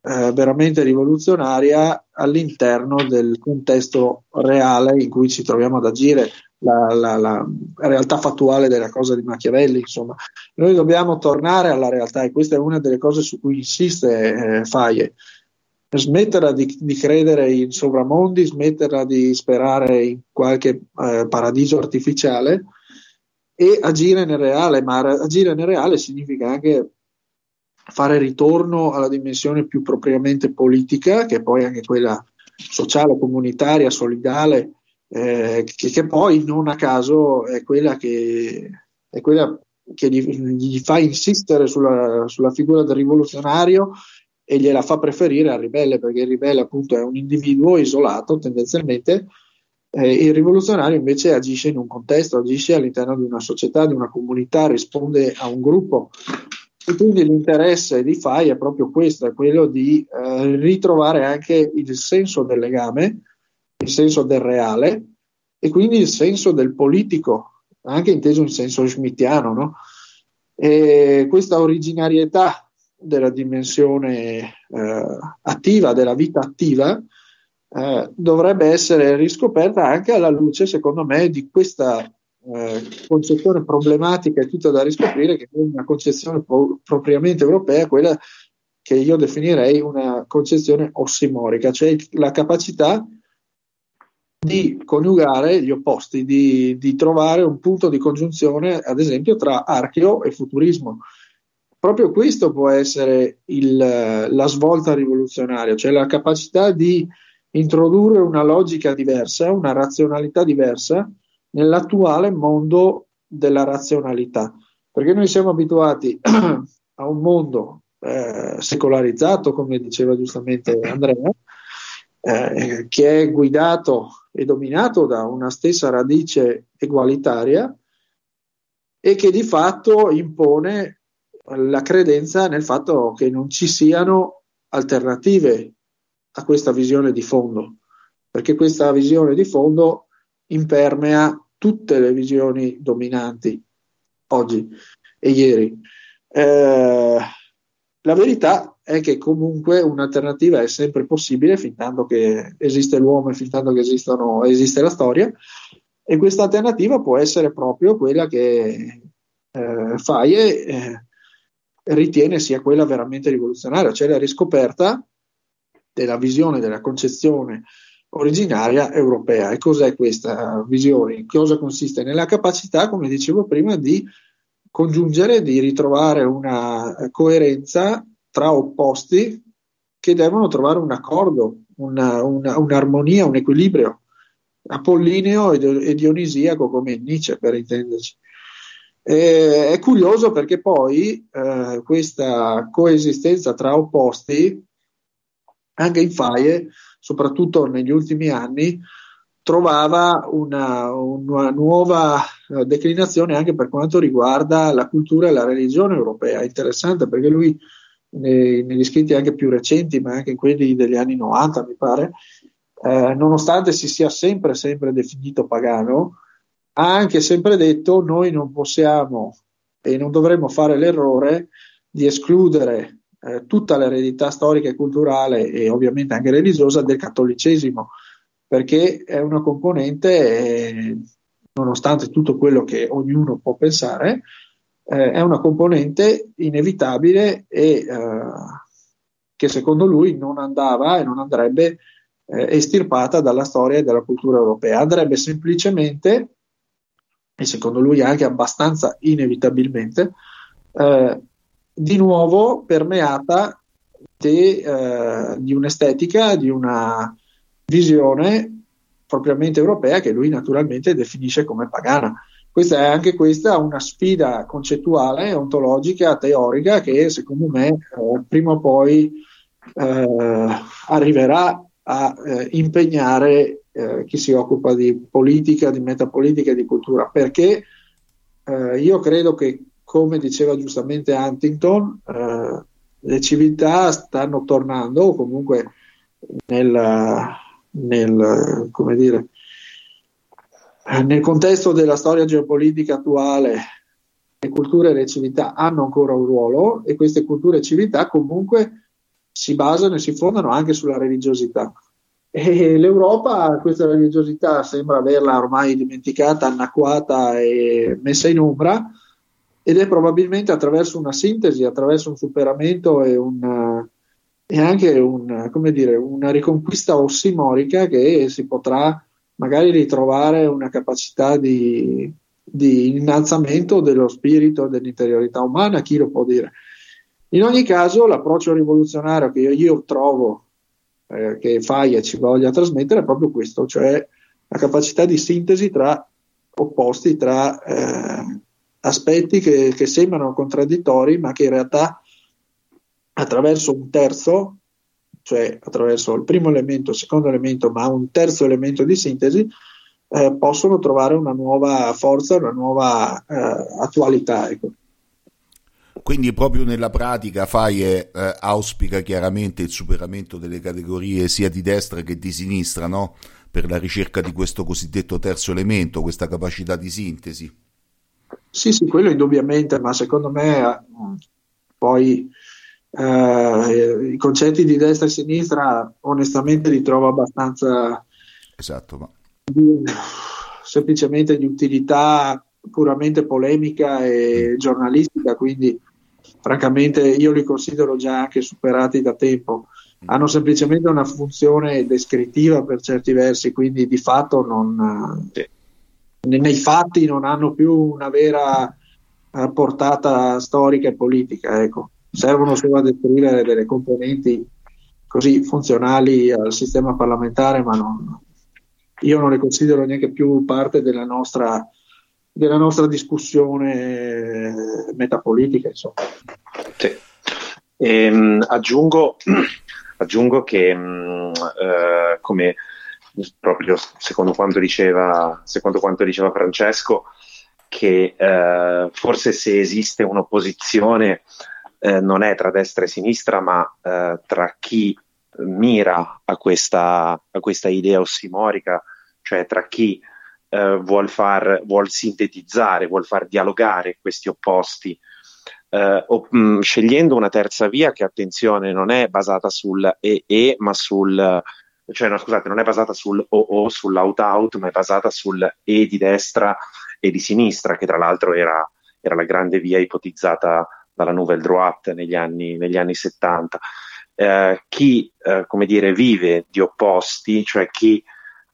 eh, veramente rivoluzionaria all'interno del contesto reale in cui ci troviamo ad agire, la, la, la, realtà fattuale della cosa di Machiavelli. Insomma, noi dobbiamo tornare alla realtà e questa è una delle cose su cui insiste eh, Faye. Smetterla di, di, credere in sovramondi, smetterla di sperare in qualche eh, paradiso artificiale e agire nel reale, ma agire nel reale significa anche fare ritorno alla dimensione più propriamente politica, che è poi anche quella sociale, comunitaria, solidale, eh, che, che, poi non a caso è quella che, è quella che gli, gli, fa insistere sulla, sulla, figura del rivoluzionario e gliela fa preferire al ribelle, perché il ribelle appunto è un individuo isolato tendenzialmente, eh, il rivoluzionario invece agisce in un contesto, agisce all'interno di una società, di una comunità, risponde a un gruppo e quindi l'interesse di FAI è proprio questo, è quello di eh, ritrovare anche il senso del legame, il senso del reale e quindi il senso del politico, anche inteso in senso schmittiano. No? E questa originarietà della dimensione eh, attiva, della vita attiva, eh, dovrebbe essere riscoperta anche alla luce, secondo me, di questa eh, concezione problematica e tutta da riscoprire, che è una concezione pro- propriamente europea, quella che io definirei una concezione ossimorica, cioè la capacità di coniugare gli opposti, di, di trovare un punto di congiunzione, ad esempio, tra archeo e futurismo. Proprio questo può essere il, la svolta rivoluzionaria, cioè la capacità di introdurre una logica diversa, una razionalità diversa, nell'attuale mondo della razionalità, perché noi siamo abituati a un mondo eh, secolarizzato, come diceva giustamente Andrea, eh, che è guidato e dominato da una stessa radice egualitaria e che di fatto impone la credenza nel fatto che non ci siano alternative a questa visione di fondo, perché questa visione di fondo impermea tutte le visioni dominanti oggi e ieri. Eh, la verità è che comunque un'alternativa è sempre possibile fin tanto che esiste l'uomo e fin tanto che esistono, esiste la storia e questa alternativa può essere proprio quella che eh, Faye eh, ritiene sia quella veramente rivoluzionaria, cioè la riscoperta della visione, della concezione originaria europea. E cos'è questa visione? In cosa consiste? Nella capacità, come dicevo prima, di congiungere, di ritrovare una coerenza tra opposti che devono trovare un accordo, una, una, un'armonia, un equilibrio apollineo e dionisiaco come Nietzsche per intenderci. E, è curioso perché poi eh, questa coesistenza tra opposti anche in Faye soprattutto negli ultimi anni, trovava una, una nuova eh, declinazione anche per quanto riguarda la cultura e la religione europea. Interessante perché lui nei, negli scritti anche più recenti, ma anche in quelli degli anni 90, mi pare, eh, nonostante si sia sempre, sempre definito pagano, ha anche sempre detto noi non possiamo e non dovremmo fare l'errore di escludere eh, tutta l'eredità storica e culturale e ovviamente anche religiosa del cattolicesimo, perché è una componente, eh, nonostante tutto quello che ognuno può pensare, eh, è una componente inevitabile e eh, che secondo lui non andava e non andrebbe eh, estirpata dalla storia e dalla cultura europea. Andrebbe semplicemente, e secondo lui anche abbastanza inevitabilmente, eh, di nuovo permeata de, eh, di un'estetica, di una visione propriamente europea che lui naturalmente definisce come pagana. Questa è anche questa una sfida concettuale, ontologica, teorica che secondo me eh, prima o poi eh, arriverà a eh, impegnare eh, chi si occupa di politica, di metapolitica e di cultura, perché eh, io credo che, come diceva giustamente Huntington, eh, le civiltà stanno tornando, o comunque nel, nel, dire, nel contesto della storia geopolitica attuale, le culture e le civiltà hanno ancora un ruolo e queste culture e civiltà comunque si basano e si fondano anche sulla religiosità. E l'Europa questa religiosità sembra averla ormai dimenticata, annacquata e messa in ombra ed è probabilmente attraverso una sintesi, attraverso un superamento e, un, e anche un, dire, una riconquista ossimorica che si potrà magari ritrovare una capacità di, di innalzamento dello spirito, dell'interiorità umana, chi lo può dire. In ogni caso, l'approccio rivoluzionario che io, io trovo eh, che Faia ci voglia trasmettere è proprio questo, cioè la capacità di sintesi tra opposti, tra eh, aspetti che, che, sembrano contraddittori, ma che in realtà attraverso un terzo, cioè attraverso il primo elemento, il secondo elemento, ma un terzo elemento di sintesi, eh, possono trovare una nuova forza, una nuova eh, attualità. Ecco. Quindi proprio nella pratica Faye eh, auspica chiaramente il superamento delle categorie sia di destra che di sinistra, no? per la ricerca di questo cosiddetto terzo elemento, questa capacità di sintesi. Sì, sì, quello indubbiamente, ma secondo me poi eh, i concetti di destra e sinistra onestamente li trovo abbastanza esatto, ma... di, semplicemente di utilità puramente polemica e giornalistica, quindi francamente io li considero già anche superati da tempo. Hanno semplicemente una funzione descrittiva per certi versi, quindi di fatto non, sì. Nei fatti non hanno più una vera eh, portata storica e politica. Ecco. Servono solo a descrivere delle componenti così funzionali al sistema parlamentare, ma non, io non le considero neanche più parte della nostra della nostra discussione metapolitica. Sì. E, um, aggiungo, aggiungo, che um, uh, come proprio secondo quanto diceva, secondo quanto diceva Francesco, che uh, forse se esiste un'opposizione uh, non è tra destra e sinistra, ma tra chi mira a questa, a questa idea ossimorica, cioè tra chi eh, vuol, far, vuol sintetizzare, vuol far dialogare questi opposti, eh, o, mh, mm, scegliendo una terza via che, attenzione, non è basata sul e-e, ma sul cioè no, scusate, non è basata sul o-o, sull'out-out, ma è basata sul e di destra e di sinistra, che tra l'altro era, era la grande via ipotizzata dalla Nouvelle Droite negli anni, negli anni 70. Eh, chi, eh, come dire, vive di opposti, cioè chi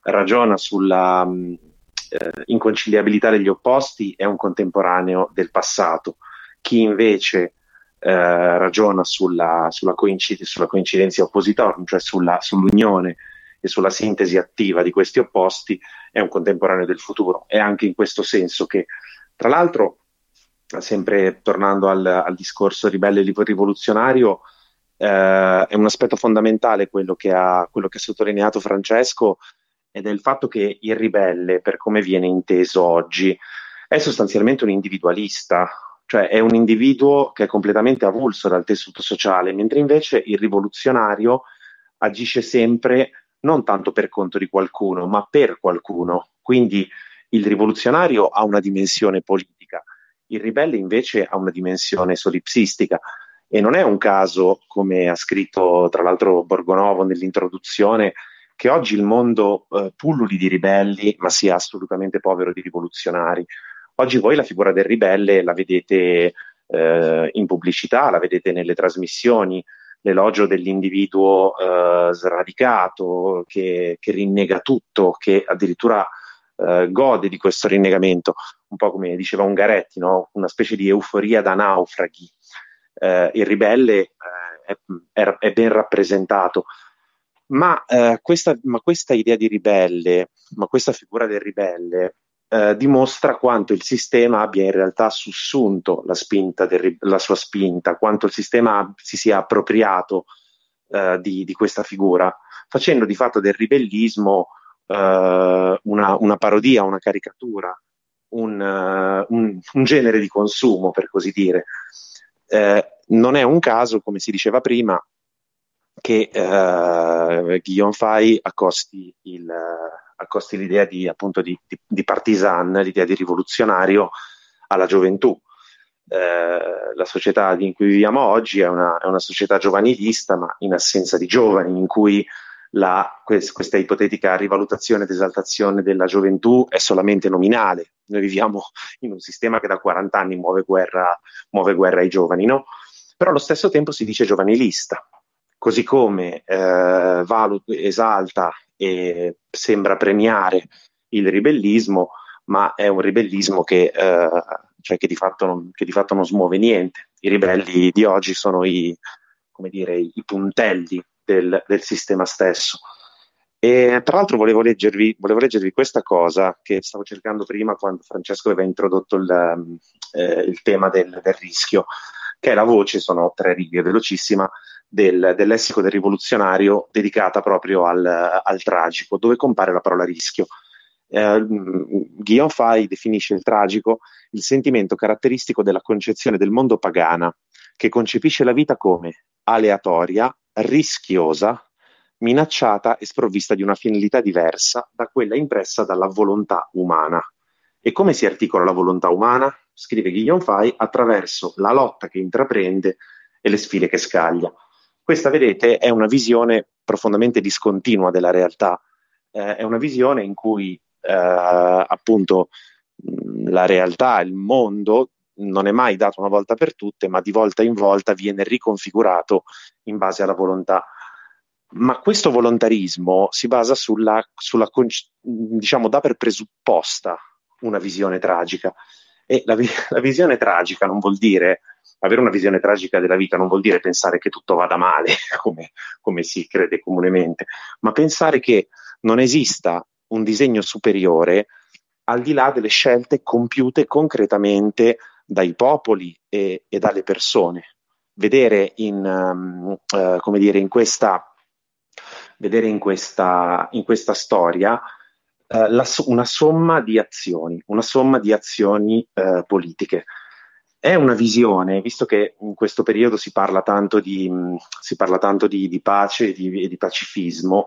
ragiona sulla, mm, eh, inconciliabilità degli opposti è un contemporaneo del passato. Chi invece eh, ragiona sulla, sulla, coincid- sulla coincidenza oppositoria, cioè sulla, sull'unione e sulla sintesi attiva di questi opposti, è un contemporaneo del futuro. È anche in questo senso che, tra l'altro, sempre tornando al, al discorso ribelle rivoluzionario, eh, è un aspetto fondamentale quello che ha, quello che ha sottolineato Francesco ed è il fatto che il ribelle, per come viene inteso oggi, è sostanzialmente un individualista, cioè è un individuo che è completamente avulso dal tessuto sociale, mentre invece il rivoluzionario agisce sempre non tanto per conto di qualcuno, ma per qualcuno. Quindi il rivoluzionario ha una dimensione politica, il ribelle invece ha una dimensione solipsistica. E non è un caso, come ha scritto tra l'altro Borgonovo nell'introduzione, che oggi il mondo eh, pulluli di ribelli, ma sia assolutamente povero di rivoluzionari. Oggi voi la figura del ribelle la vedete eh, in pubblicità, la vedete nelle trasmissioni, l'elogio dell'individuo eh, sradicato, che, che, rinnega tutto, che addirittura eh, gode di questo rinnegamento, un po' come diceva Ungaretti, no? una specie di euforia da naufraghi. Eh, il ribelle eh, è, è, ben rappresentato, ma, eh, questa, ma questa idea di ribelle, ma questa figura del ribelle, eh, dimostra quanto il sistema abbia in realtà sussunto la, spinta del, la sua spinta, quanto il sistema si sia appropriato eh, di, di, questa figura, facendo di fatto del ribellismo eh, una, una, parodia, una caricatura, un, uh, un, un, genere di consumo, per così dire. Eh, non è un caso, come si diceva prima, che Guillaume Fay accosti il accosti l'idea di, appunto, di, di, di partisan, l'idea di rivoluzionario alla gioventù. Eh, la società in cui viviamo oggi è una, è una, società giovanilista, ma in assenza di giovani, in cui la, questa ipotetica rivalutazione ed esaltazione della gioventù è solamente nominale. Noi viviamo in un sistema che da 40 anni muove guerra, muove guerra ai giovani, no? Però allo stesso tempo si dice giovanilista, così come eh, valuta, esalta e sembra premiare il ribellismo, ma è un ribellismo che, eh, cioè che, di non, che, di fatto non, smuove niente. I ribelli di oggi sono i, dire, i puntelli del, del, sistema stesso. E tra l'altro volevo leggervi, volevo leggervi, questa cosa che stavo cercando prima quando Francesco aveva introdotto il, eh, il tema del, del rischio, che è la voce, sono tre righe velocissima, del, del lessico del rivoluzionario dedicata proprio al, al, tragico, dove compare la parola rischio. Eh, Guillaume Fay definisce il tragico il sentimento caratteristico della concezione del mondo pagana, che concepisce la vita come aleatoria, rischiosa, minacciata e sprovvista di una finalità diversa da quella impressa dalla volontà umana. E come si articola la volontà umana? Scrive Guillaume Fay attraverso la lotta che intraprende e le sfide che scaglia. Questa, vedete, è una visione profondamente discontinua della realtà, eh, è una visione in cui eh, appunto la realtà, il mondo non è mai dato una volta per tutte, ma di volta in volta viene riconfigurato in base alla volontà. Ma questo volontarismo si basa sulla, sulla diciamo, dà per presupposta una visione tragica. E la, la visione tragica non vuol dire avere una visione tragica della vita non vuol dire pensare che tutto vada male, come, come si crede comunemente, ma pensare che non esista un disegno superiore al di là delle scelte compiute concretamente dai popoli e, e dalle persone. Vedere in, um, uh, come dire, in questa, vedere in questa, in questa storia uh, la, una somma di azioni, una somma di azioni uh, politiche è una visione, visto che in questo periodo si parla tanto di, si parla tanto di, di pace e di, di, pacifismo,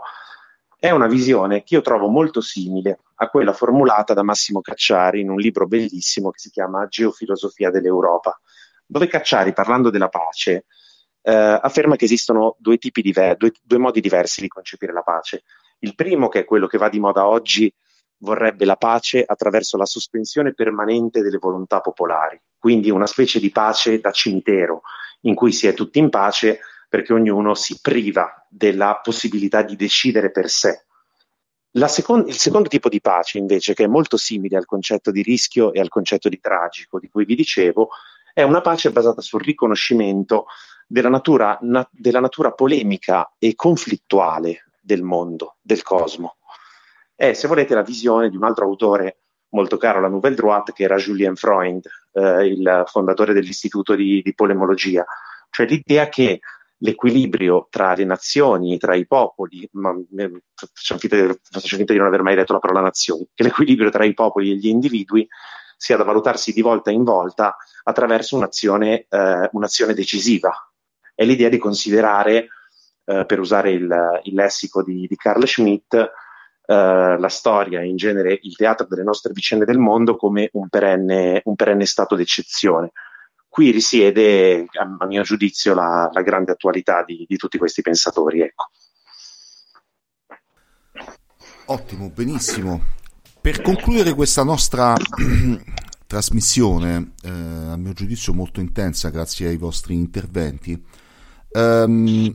è una visione che io trovo molto simile a quella formulata da Massimo Cacciari in un libro bellissimo che si chiama Geofilosofia dell'Europa, dove Cacciari, parlando della pace, eh, afferma che esistono due, diver- due, due modi diversi di concepire la pace. Il primo, che è quello che va di moda oggi, vorrebbe la pace attraverso la sospensione permanente delle volontà popolari, quindi una specie di pace da cimitero, in cui si è tutti in pace perché ognuno si priva della possibilità di decidere per sé. Seconda, il secondo tipo di pace, invece, che è molto simile al concetto di rischio e al concetto di tragico di cui vi dicevo, è una pace basata sul riconoscimento della natura, na, della natura polemica e conflittuale del mondo, del cosmo è, se volete, la visione di un altro autore molto caro alla Nouvelle Droite, che era Julien Freund, eh, il fondatore dell'Istituto di, di Polemologia, cioè l'idea che l'equilibrio tra le nazioni, tra i popoli, ma faccio finta, di, faccio finta, di, non aver mai detto la parola nazioni, che l'equilibrio tra i popoli e gli individui sia da valutarsi di volta in volta attraverso un'azione, eh, un'azione decisiva. È l'idea di considerare, eh, per usare il, il lessico di, di Carl Schmitt, eh, la storia e in genere il teatro delle nostre vicende del mondo come un perenne, un perenne stato d'eccezione. Qui risiede, a, a mio giudizio, la, la grande attualità di, di, tutti questi pensatori. Ecco. Ottimo, benissimo. Per concludere questa nostra trasmissione, eh, a mio giudizio molto intensa grazie ai vostri interventi, Ehm,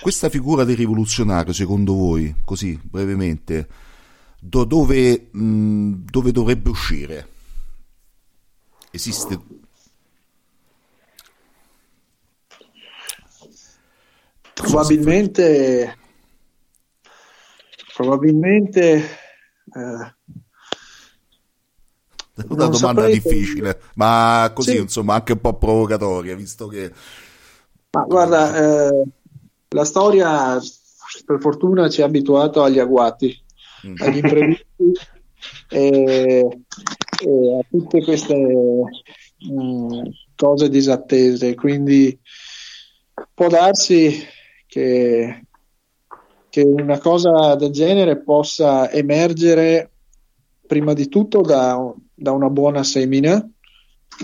questa figura del rivoluzionario, secondo voi, così brevemente, do- dove, mh, dove dovrebbe uscire? Esiste Probabilmente, probabilmente eh, una non domanda difficile, ma così Sì. insomma anche un po' provocatoria, visto che Ma guarda, eh, la storia per fortuna ci ha abituato agli agguati, Mm. agli imprevisti e, e a tutte queste mm, cose disattese. Quindi può darsi che, che una cosa del genere possa emergere prima di tutto da, da una buona semina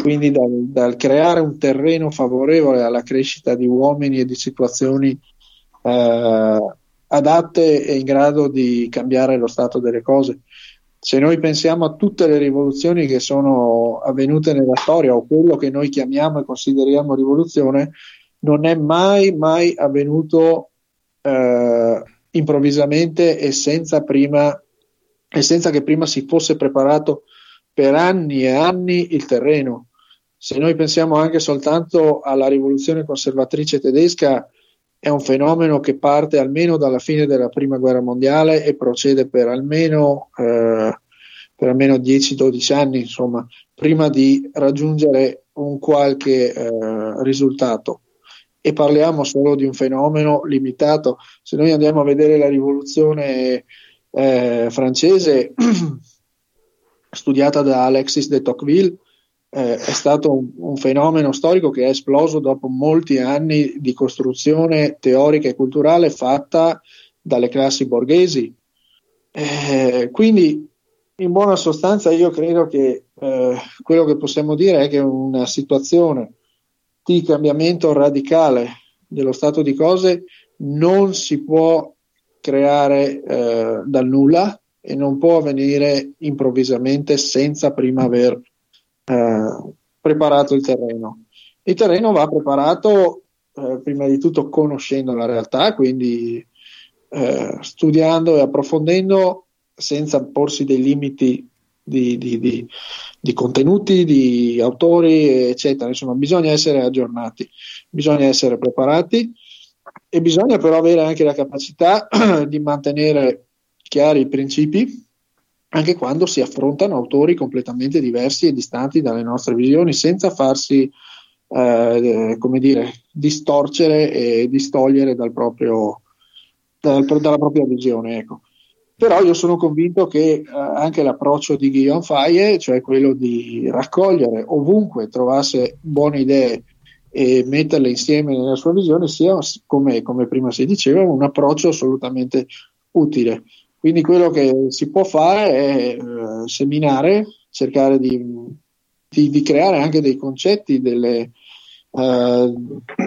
quindi dal, dal creare un terreno favorevole alla crescita di uomini e di situazioni eh, adatte e in grado di cambiare lo stato delle cose. Se noi pensiamo a tutte le rivoluzioni che sono avvenute nella storia o quello che noi chiamiamo e consideriamo rivoluzione, non è mai, mai avvenuto eh, improvvisamente e senza, prima, e senza che prima si fosse preparato per anni e anni il terreno. Se noi pensiamo anche soltanto alla rivoluzione conservatrice tedesca, è un fenomeno che parte almeno dalla fine della prima guerra mondiale e procede per almeno, eh, almeno 10-12 anni, insomma, prima di raggiungere un qualche eh, risultato. E parliamo solo di un fenomeno limitato. Se noi andiamo a vedere la rivoluzione eh, francese, studiata da Alexis de Tocqueville, eh, è stato un, un fenomeno storico che è esploso dopo molti anni di costruzione teorica e culturale fatta dalle classi borghesi. Eh, quindi, in buona sostanza, io credo che eh, quello che possiamo dire è che una situazione di cambiamento radicale dello stato di cose non si può creare eh, dal nulla e non può avvenire improvvisamente senza prima aver eh, preparato il terreno. Il terreno va preparato eh, prima di tutto conoscendo la realtà, quindi eh, studiando e approfondendo senza porsi dei limiti di, di, di, di contenuti, di autori, eccetera. Insomma, bisogna essere aggiornati, bisogna essere preparati e bisogna però avere anche la capacità di mantenere chiari i principi anche quando si affrontano autori completamente diversi e distanti dalle nostre visioni senza farsi eh, come dire distorcere e distogliere dal proprio, dal, dalla propria visione ecco. però io sono convinto che eh, anche l'approccio di Guillaume Faye cioè quello di raccogliere ovunque trovasse buone idee e metterle insieme nella sua visione sia come, come prima si diceva un approccio assolutamente utile quindi quello che si può fare è eh, seminare, cercare di, di, di, creare anche dei concetti, delle, eh,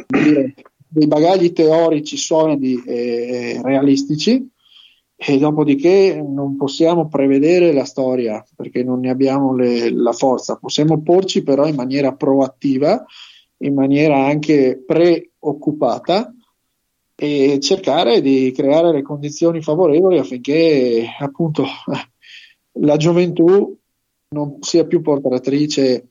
dire, dei bagagli teorici solidi e realistici. E dopodiché non possiamo prevedere la storia perché non ne abbiamo le, la forza, possiamo porci però in maniera proattiva, in maniera anche preoccupata e cercare di creare le condizioni favorevoli affinché appunto la gioventù non sia più portatrice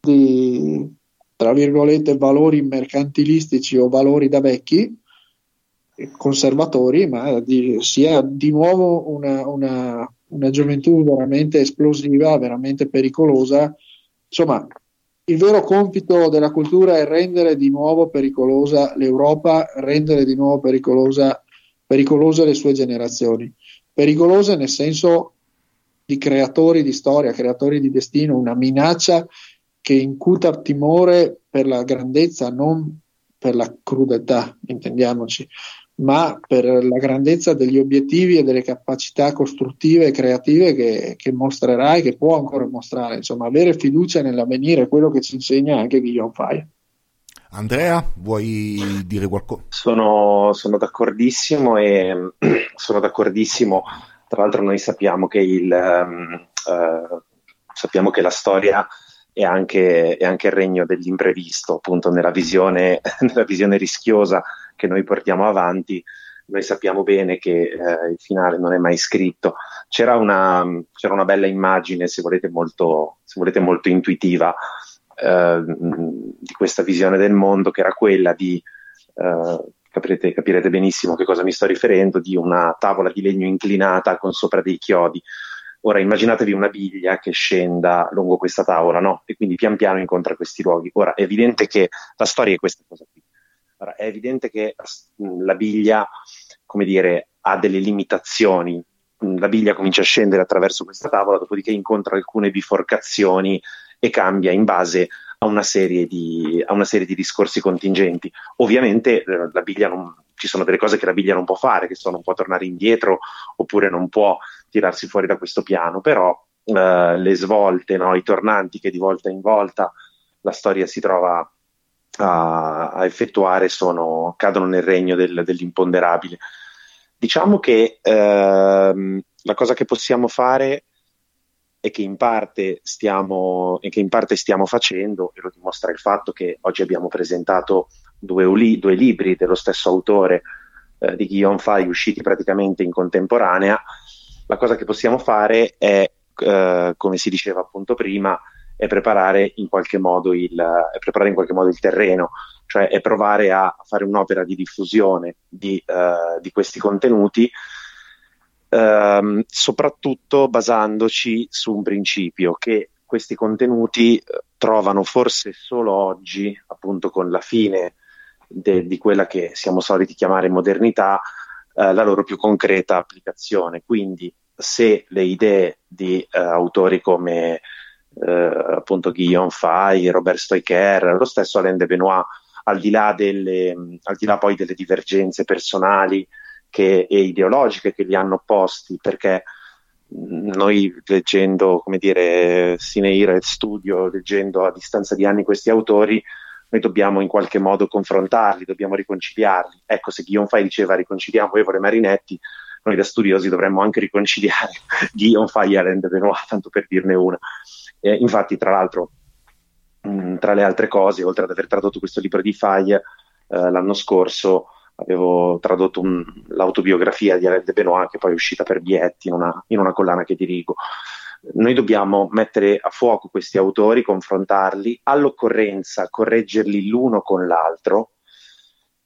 di tra virgolette valori mercantilistici o valori da vecchi conservatori ma di, sia di nuovo una, una, una gioventù veramente esplosiva veramente pericolosa. Insomma il vero compito della cultura è rendere di nuovo pericolosa l'Europa, rendere di nuovo pericolose le sue generazioni. Pericolose nel senso di creatori di storia, creatori di destino, una minaccia che incuta timore per la grandezza, non per la crudeltà, intendiamoci, ma per la grandezza degli obiettivi e delle capacità costruttive e creative che, che mostrerà e che può ancora mostrare. Insomma, avere fiducia nell'avvenire è quello che ci insegna anche Guillaume Faye. Andrea, vuoi dire qualcosa? Sono, sono d'accordissimo e sono d'accordissimo. Tra l'altro, noi sappiamo che, il, um, uh, sappiamo che la storia è anche, è anche il regno dell'imprevisto, appunto nella visione, nella visione rischiosa che noi portiamo avanti. Noi sappiamo bene che eh, il finale non è mai scritto. C'era una, c'era una bella immagine, se volete, molto, se volete, molto intuitiva eh, di questa visione del mondo, che era quella di, eh, capirete, capirete benissimo a che cosa mi sto riferendo, di una tavola di legno inclinata con sopra dei chiodi. Ora immaginatevi una biglia che scenda lungo questa tavola, no? E quindi pian piano incontra questi luoghi. Ora è evidente che la storia è questa cosa qui. È evidente che la biglia, come dire, ha delle limitazioni. La biglia comincia a scendere attraverso questa tavola, dopodiché incontra alcune biforcazioni e cambia in base a una serie di, una serie di discorsi contingenti. Ovviamente eh, la biglia non, ci sono delle cose che la biglia non può fare, che sono non può tornare indietro oppure non può tirarsi fuori da questo piano, però eh, le svolte, no, i tornanti che di volta in volta la storia si trova a, a effettuare sono, cadono nel regno del, dell'imponderabile. Diciamo che ehm, la cosa che possiamo fare e che in parte stiamo, e che in parte stiamo facendo, e lo dimostra il fatto che oggi abbiamo presentato due, uli, due libri dello stesso autore eh, di Guillaume Fay usciti praticamente in contemporanea, la cosa che possiamo fare è, eh, come si diceva appunto prima, è preparare in qualche modo il, in qualche modo il terreno, cioè è provare a fare un'opera di diffusione di, uh, di questi contenuti, uh, soprattutto basandoci su un principio che questi contenuti uh, trovano forse solo oggi, appunto con la fine de- di quella che siamo soliti chiamare modernità, eh, la loro più concreta applicazione. Quindi se le idee di autori come eh, appunto Guillaume Fay, Robert Stoicher, lo stesso Alain de Benoit, al di là, delle, al di là poi delle divergenze personali che, e ideologiche che li hanno opposti, perché noi leggendo, come dire, Sineira e Studio, leggendo a distanza di anni questi autori, noi dobbiamo in qualche modo confrontarli, dobbiamo riconciliarli. Ecco, se Guillaume Fay diceva riconciliamo Evo e Marinetti, noi da studiosi dovremmo anche riconciliare Guillaume Fay e Alain de Benoit, tanto per dirne una. Eh, infatti, tra l'altro, mh, mm, tra le altre cose, oltre ad aver tradotto questo libro di Fay, eh, l'anno scorso avevo tradotto un, l'autobiografia di Alain de Benoit, che poi è uscita per Bietti in una, in una collana che dirigo. Noi dobbiamo mettere a fuoco questi autori, confrontarli, all'occorrenza correggerli l'uno con l'altro,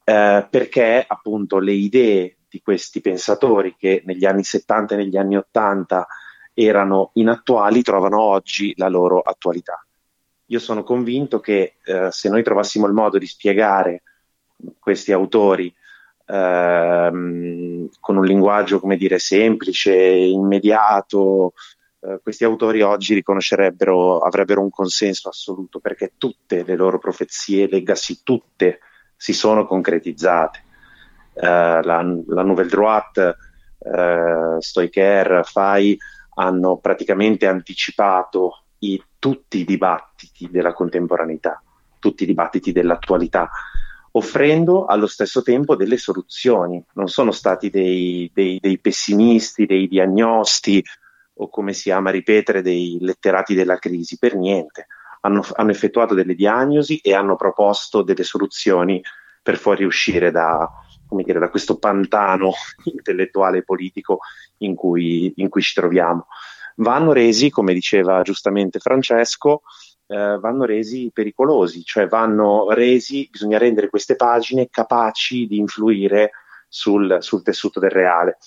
eh, perché appunto le idee di questi pensatori che negli anni 70 e negli anni 80 erano inattuali trovano oggi la loro attualità. Io sono convinto che eh, se noi trovassimo il modo di spiegare questi autori ehm, con un linguaggio, come dire, semplice, immediato, eh, questi autori oggi riconoscerebbero, avrebbero un consenso assoluto perché tutte le loro profezie, legacy, tutte si sono concretizzate. Eh, la, la Nouvelle Droite, eh, Stoicher, Fay, hanno praticamente anticipato i, tutti i dibattiti della contemporaneità, tutti i dibattiti dell'attualità, offrendo allo stesso tempo delle soluzioni. Non sono stati dei, dei, dei pessimisti, dei diagnosti o come si ama ripetere dei letterati della crisi, per niente. Hanno, hanno effettuato delle diagnosi e hanno proposto delle soluzioni per fuoriuscire da, dire, da questo pantano intellettuale e politico in cui, in cui ci troviamo. Vanno resi, come diceva giustamente Francesco, eh, vanno resi pericolosi, cioè vanno resi, bisogna rendere queste pagine capaci di influire sul, sul tessuto del reale.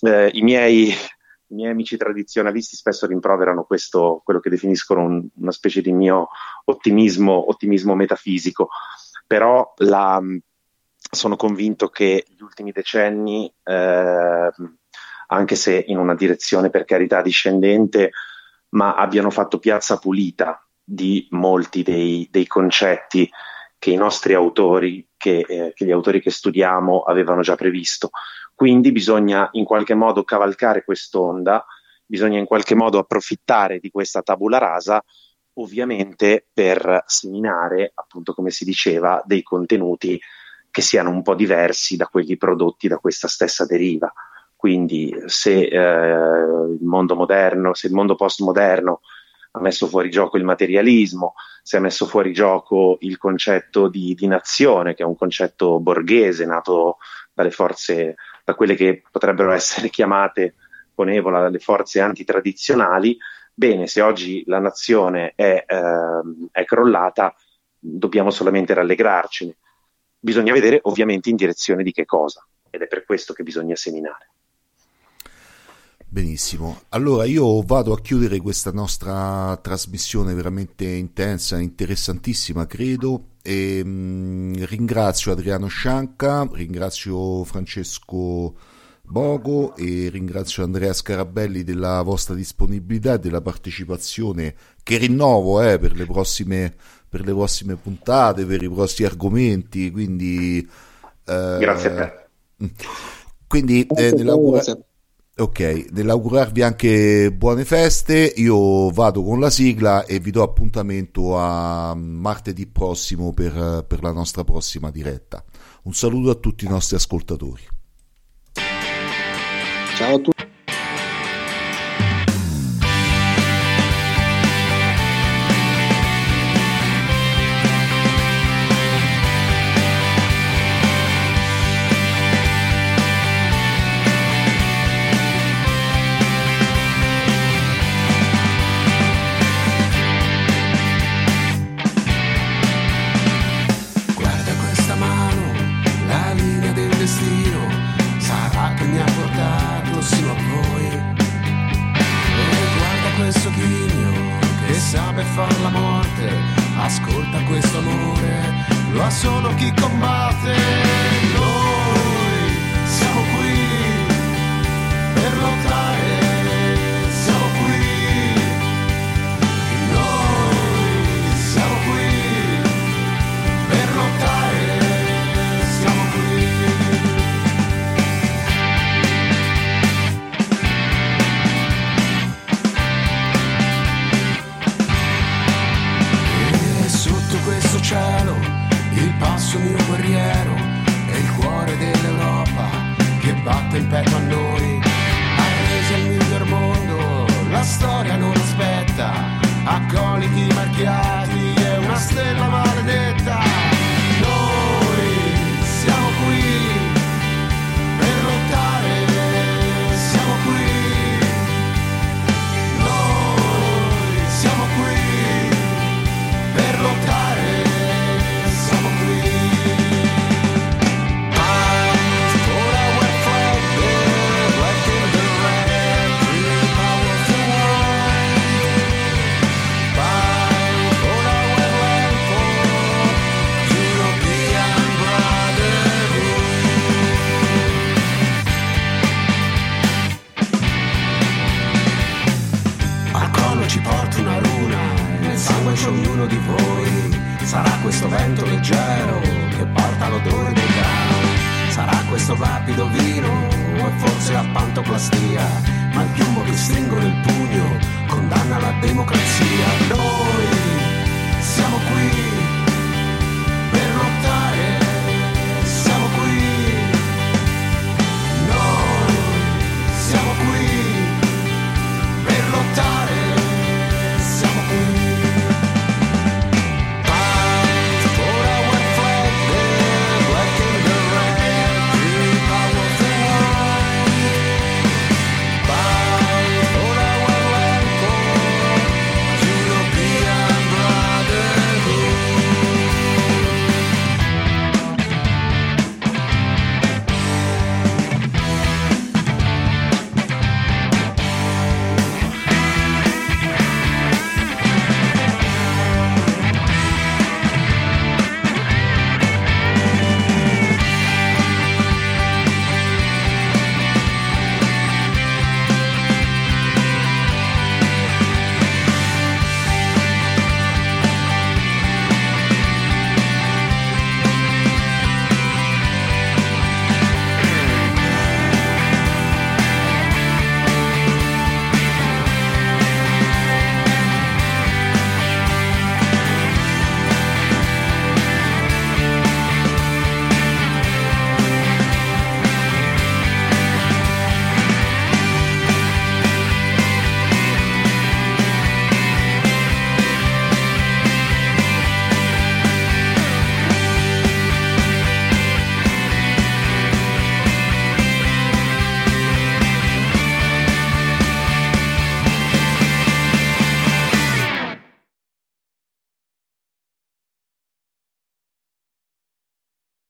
Eh, i, miei, I miei amici tradizionalisti spesso rimproverano questo, quello che definiscono un, una specie di mio ottimismo, ottimismo metafisico, però la, sono convinto che gli ultimi decenni, eh, anche se in una direzione per carità discendente, ma abbiano fatto piazza pulita di molti dei, dei concetti che i nostri autori, che, eh, che, gli autori che studiamo avevano già previsto. Quindi bisogna in qualche modo cavalcare quest'onda, bisogna in qualche modo approfittare di questa tabula rasa, ovviamente per seminare, appunto come si diceva, dei contenuti che siano un po' diversi da quelli prodotti da questa stessa deriva. Quindi se eh, il mondo moderno, se il mondo postmoderno ha messo fuori gioco il materialismo, si è messo fuori gioco il concetto di, di nazione, che è un concetto borghese nato dalle forze, da quelle che potrebbero essere chiamate con Evola le forze antitradizionali. Bene, se oggi la nazione è, ehm, è crollata, dobbiamo solamente rallegrarcene. Bisogna vedere ovviamente in direzione di che cosa, ed è per questo che bisogna seminare. Benissimo, allora io vado a chiudere questa nostra trasmissione veramente intensa, interessantissima credo e mh, ringrazio Adriano Scianca, ringrazio Francesco Bogo e ringrazio Andrea Scarabelli della vostra disponibilità e della partecipazione che rinnovo eh, per, le prossime, per le prossime puntate, per i prossimi argomenti, quindi... Eh, Grazie a te. Quindi eh, nell'augurare... Ok, nell'augurarvi anche buone feste, io vado con la sigla e vi do appuntamento a martedì prossimo per, per la nostra prossima diretta. Un saluto a tutti i nostri ascoltatori. Ciao a tutti.